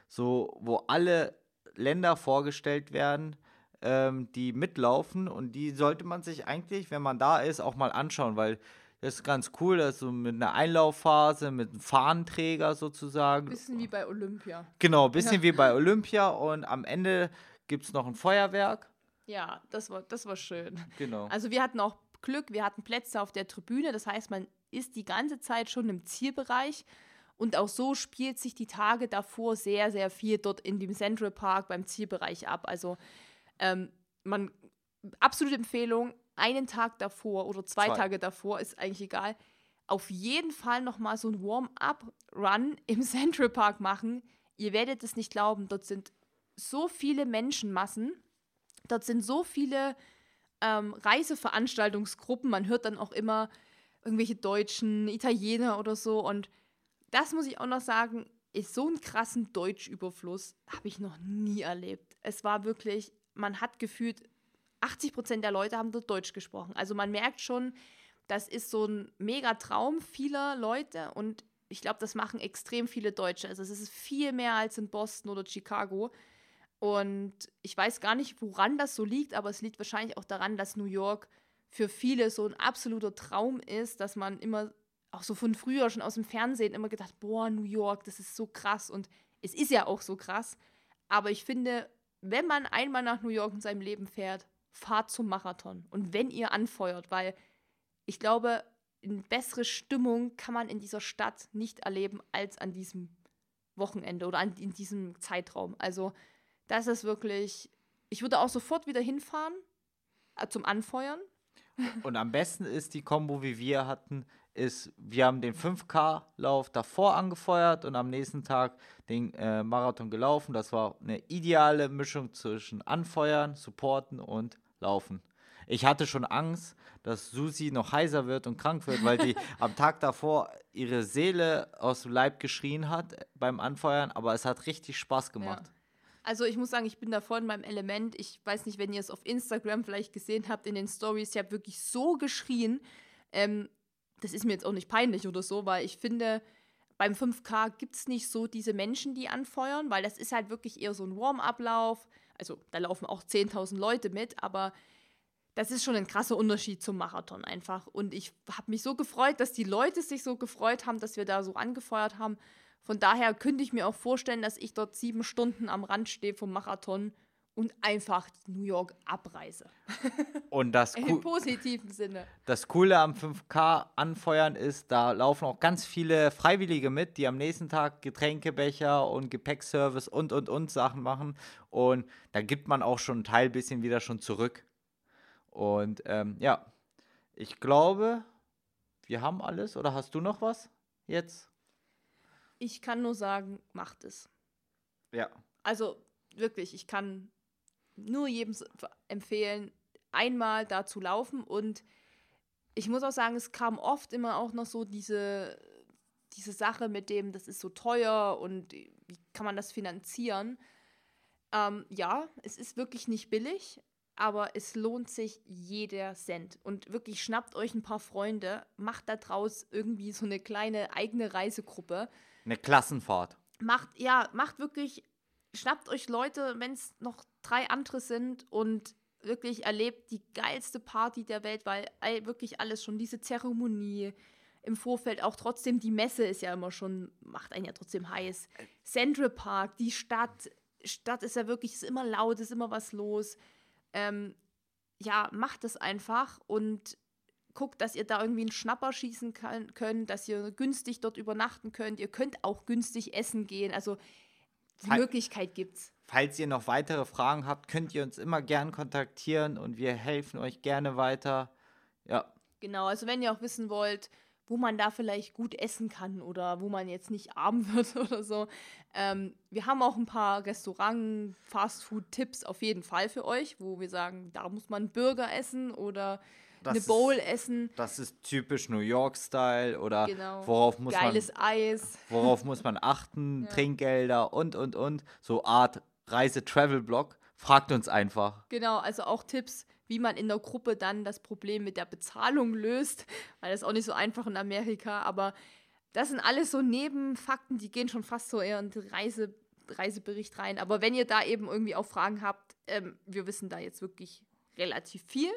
so wo alle Länder vorgestellt werden ähm, die mitlaufen und die sollte man sich eigentlich, wenn man da ist, auch mal anschauen, weil das ist ganz cool, das ist so mit einer Einlaufphase, mit einem Fahnenträger sozusagen. Bisschen wie bei Olympia. Genau, bisschen ja. wie bei Olympia und am Ende gibt es noch ein Feuerwerk. Ja, das war, das war schön. Genau. Also wir hatten auch Glück, wir hatten Plätze auf der Tribüne, das heißt, man ist die ganze Zeit schon im Zielbereich. Und auch so spielt sich die Tage davor sehr, sehr viel dort in dem Central Park beim Zielbereich ab. Also ähm, man, absolute Empfehlung, einen Tag davor oder zwei, zwei. Tage davor, ist eigentlich egal, auf jeden Fall nochmal so ein Warm-up-Run im Central Park machen. ihr werdet es nicht glauben, dort sind so viele Menschenmassen, dort sind so viele ähm, Reiseveranstaltungsgruppen, man hört dann auch immer irgendwelche Deutschen, Italiener oder so und das muss ich auch noch sagen, ist so einen krassen Deutschüberfluss habe ich noch nie erlebt. Es war wirklich, man hat gefühlt, 80 Prozent der Leute haben dort Deutsch gesprochen. Also man merkt schon, das ist so ein mega Traum vieler Leute und ich glaube, das machen extrem viele Deutsche. Also es ist viel mehr als in Boston oder Chicago. Und ich weiß gar nicht, woran das so liegt, aber es liegt wahrscheinlich auch daran, dass New York für viele so ein absoluter Traum ist, dass man immer, auch so von früher schon aus dem Fernsehen, immer gedacht, boah, New York, das ist so krass. Und es ist ja auch so krass. Aber ich finde, wenn man einmal nach New York in seinem Leben fährt, fahrt zum Marathon. Und wenn ihr anfeuert, weil ich glaube, eine bessere Stimmung kann man in dieser Stadt nicht erleben als an diesem Wochenende oder an, in diesem Zeitraum. Also das ist wirklich, ich würde auch sofort wieder hinfahren äh, zum Anfeuern. Und am besten ist die Kombo, wie wir hatten, ist, wir haben den 5K-Lauf davor angefeuert und am nächsten Tag den äh, Marathon gelaufen. Das war eine ideale Mischung zwischen Anfeuern, Supporten und Laufen. Ich hatte schon Angst, dass Susi noch heiser wird und krank wird, weil die am Tag davor ihre Seele aus dem Leib geschrien hat beim Anfeuern, aber es hat richtig Spaß gemacht. Ja. Also ich muss sagen, ich bin da voll in meinem Element. Ich weiß nicht, wenn ihr es auf Instagram vielleicht gesehen habt in den Stories, ich habe wirklich so geschrien. Ähm, das ist mir jetzt auch nicht peinlich oder so, weil ich finde, beim 5K gibt es nicht so diese Menschen, die anfeuern, weil das ist halt wirklich eher so ein Warm-up-Lauf. Also da laufen auch 10.000 Leute mit, aber das ist schon ein krasser Unterschied zum Marathon einfach. Und ich habe mich so gefreut, dass die Leute sich so gefreut haben, dass wir da so angefeuert haben. Von daher könnte ich mir auch vorstellen, dass ich dort sieben Stunden am Rand stehe vom Marathon und einfach New York abreise. Und das Im positiven Sinne. Das Coole am 5K anfeuern ist, da laufen auch ganz viele Freiwillige mit, die am nächsten Tag Getränkebecher und Gepäckservice und und und Sachen machen. Und da gibt man auch schon ein Teil bisschen wieder schon zurück. Und ähm, ja, ich glaube, wir haben alles. Oder hast du noch was jetzt? Ich kann nur sagen, macht es. Ja. Also wirklich, ich kann nur jedem empfehlen, einmal da zu laufen. Und ich muss auch sagen, es kam oft immer auch noch so diese, diese Sache mit dem, das ist so teuer und wie kann man das finanzieren. Ähm, ja, es ist wirklich nicht billig, aber es lohnt sich jeder Cent. Und wirklich schnappt euch ein paar Freunde, macht da draus irgendwie so eine kleine eigene Reisegruppe. Eine Klassenfahrt. Macht, ja, macht wirklich, schnappt euch Leute, wenn es noch drei andere sind und wirklich erlebt die geilste Party der Welt, weil wirklich alles schon, diese Zeremonie im Vorfeld, auch trotzdem die Messe ist ja immer schon, macht einen ja trotzdem heiß. Central Park, die Stadt, Stadt ist ja wirklich, ist immer laut, ist immer was los ähm, ja, macht es einfach und guckt, dass ihr da irgendwie einen Schnapper schießen kann, könnt, dass ihr günstig dort übernachten könnt. Ihr könnt auch günstig essen gehen. Also die Fall, Möglichkeit gibt's. Falls ihr noch weitere Fragen habt, könnt ihr uns immer gern kontaktieren und wir helfen euch gerne weiter. Ja. Genau, also wenn ihr auch wissen wollt, wo man da vielleicht gut essen kann oder wo man jetzt nicht arm wird oder so. Ähm, wir haben auch ein paar Restaurant, Fastfood-Tipps auf jeden Fall für euch, wo wir sagen, da muss man Burger essen oder das eine Bowl ist, essen. Das ist typisch New York-Style oder genau. worauf muss Geiles man Eis. Worauf muss man achten? ja. Trinkgelder und und und so Art Reise-Travel-Blog. Fragt uns einfach. Genau, also auch Tipps wie man in der Gruppe dann das Problem mit der Bezahlung löst, weil das ist auch nicht so einfach in Amerika, aber das sind alles so Nebenfakten, die gehen schon fast so eher in den Reise, Reisebericht rein. Aber wenn ihr da eben irgendwie auch Fragen habt, ähm, wir wissen da jetzt wirklich relativ viel.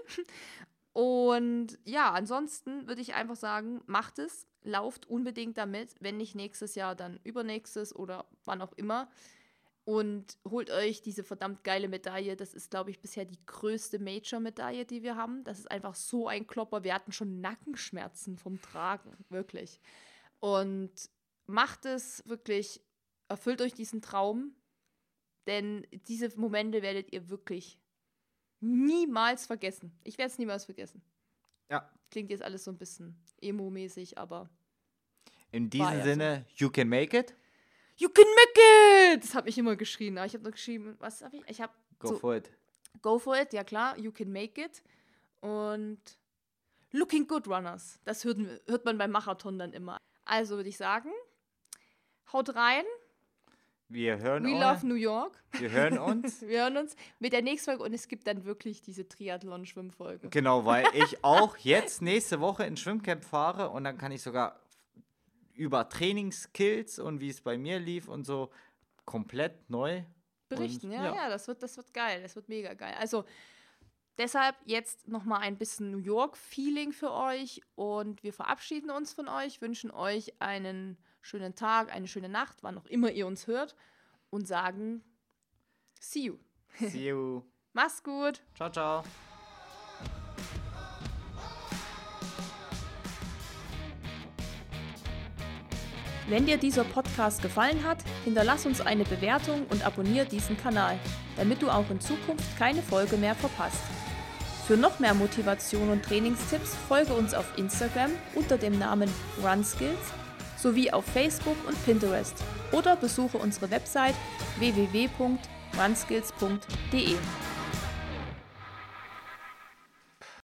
Und ja, ansonsten würde ich einfach sagen, macht es, lauft unbedingt damit, wenn nicht nächstes Jahr, dann übernächstes oder wann auch immer und holt euch diese verdammt geile Medaille. Das ist, glaube ich, bisher die größte Major-Medaille, die wir haben. Das ist einfach so ein Klopper. Wir hatten schon Nackenschmerzen vom Tragen, wirklich. Und macht es wirklich, erfüllt euch diesen Traum, denn diese Momente werdet ihr wirklich niemals vergessen. Ich werde es niemals vergessen. Ja. Klingt jetzt alles so ein bisschen emo-mäßig, aber. In diesem Sinne, so. you can make it. You can make it! Das habe ich immer geschrien. Ich habe nur geschrieben, was habe ich? Ich habe Go so, for it. Go for it, ja klar, you can make it. Und Looking Good Runners, das hört, hört man beim Marathon dann immer. Also würde ich sagen, haut rein. Wir hören We uns. love New York. Wir hören uns. Wir hören uns mit der nächsten Folge und es gibt dann wirklich diese Triathlon-Schwimmfolge. Genau, weil ich auch jetzt nächste Woche ins Schwimmcamp fahre und dann kann ich sogar über Trainingsskills und wie es bei mir lief und so komplett neu Berichten. Und, ja, ja. ja, das, wird, das wird geil. Das wird mega geil. Also deshalb jetzt nochmal ein bisschen New York-Feeling für euch und wir verabschieden uns von euch, wünschen euch einen schönen Tag, eine schöne Nacht, wann auch immer ihr uns hört und sagen See you. See you. Mach's gut. Ciao, ciao. Wenn dir dieser Podcast gefallen hat, hinterlass uns eine Bewertung und abonniere diesen Kanal, damit du auch in Zukunft keine Folge mehr verpasst. Für noch mehr Motivation und Trainingstipps folge uns auf Instagram unter dem Namen RunSkills sowie auf Facebook und Pinterest oder besuche unsere Website www.runskills.de.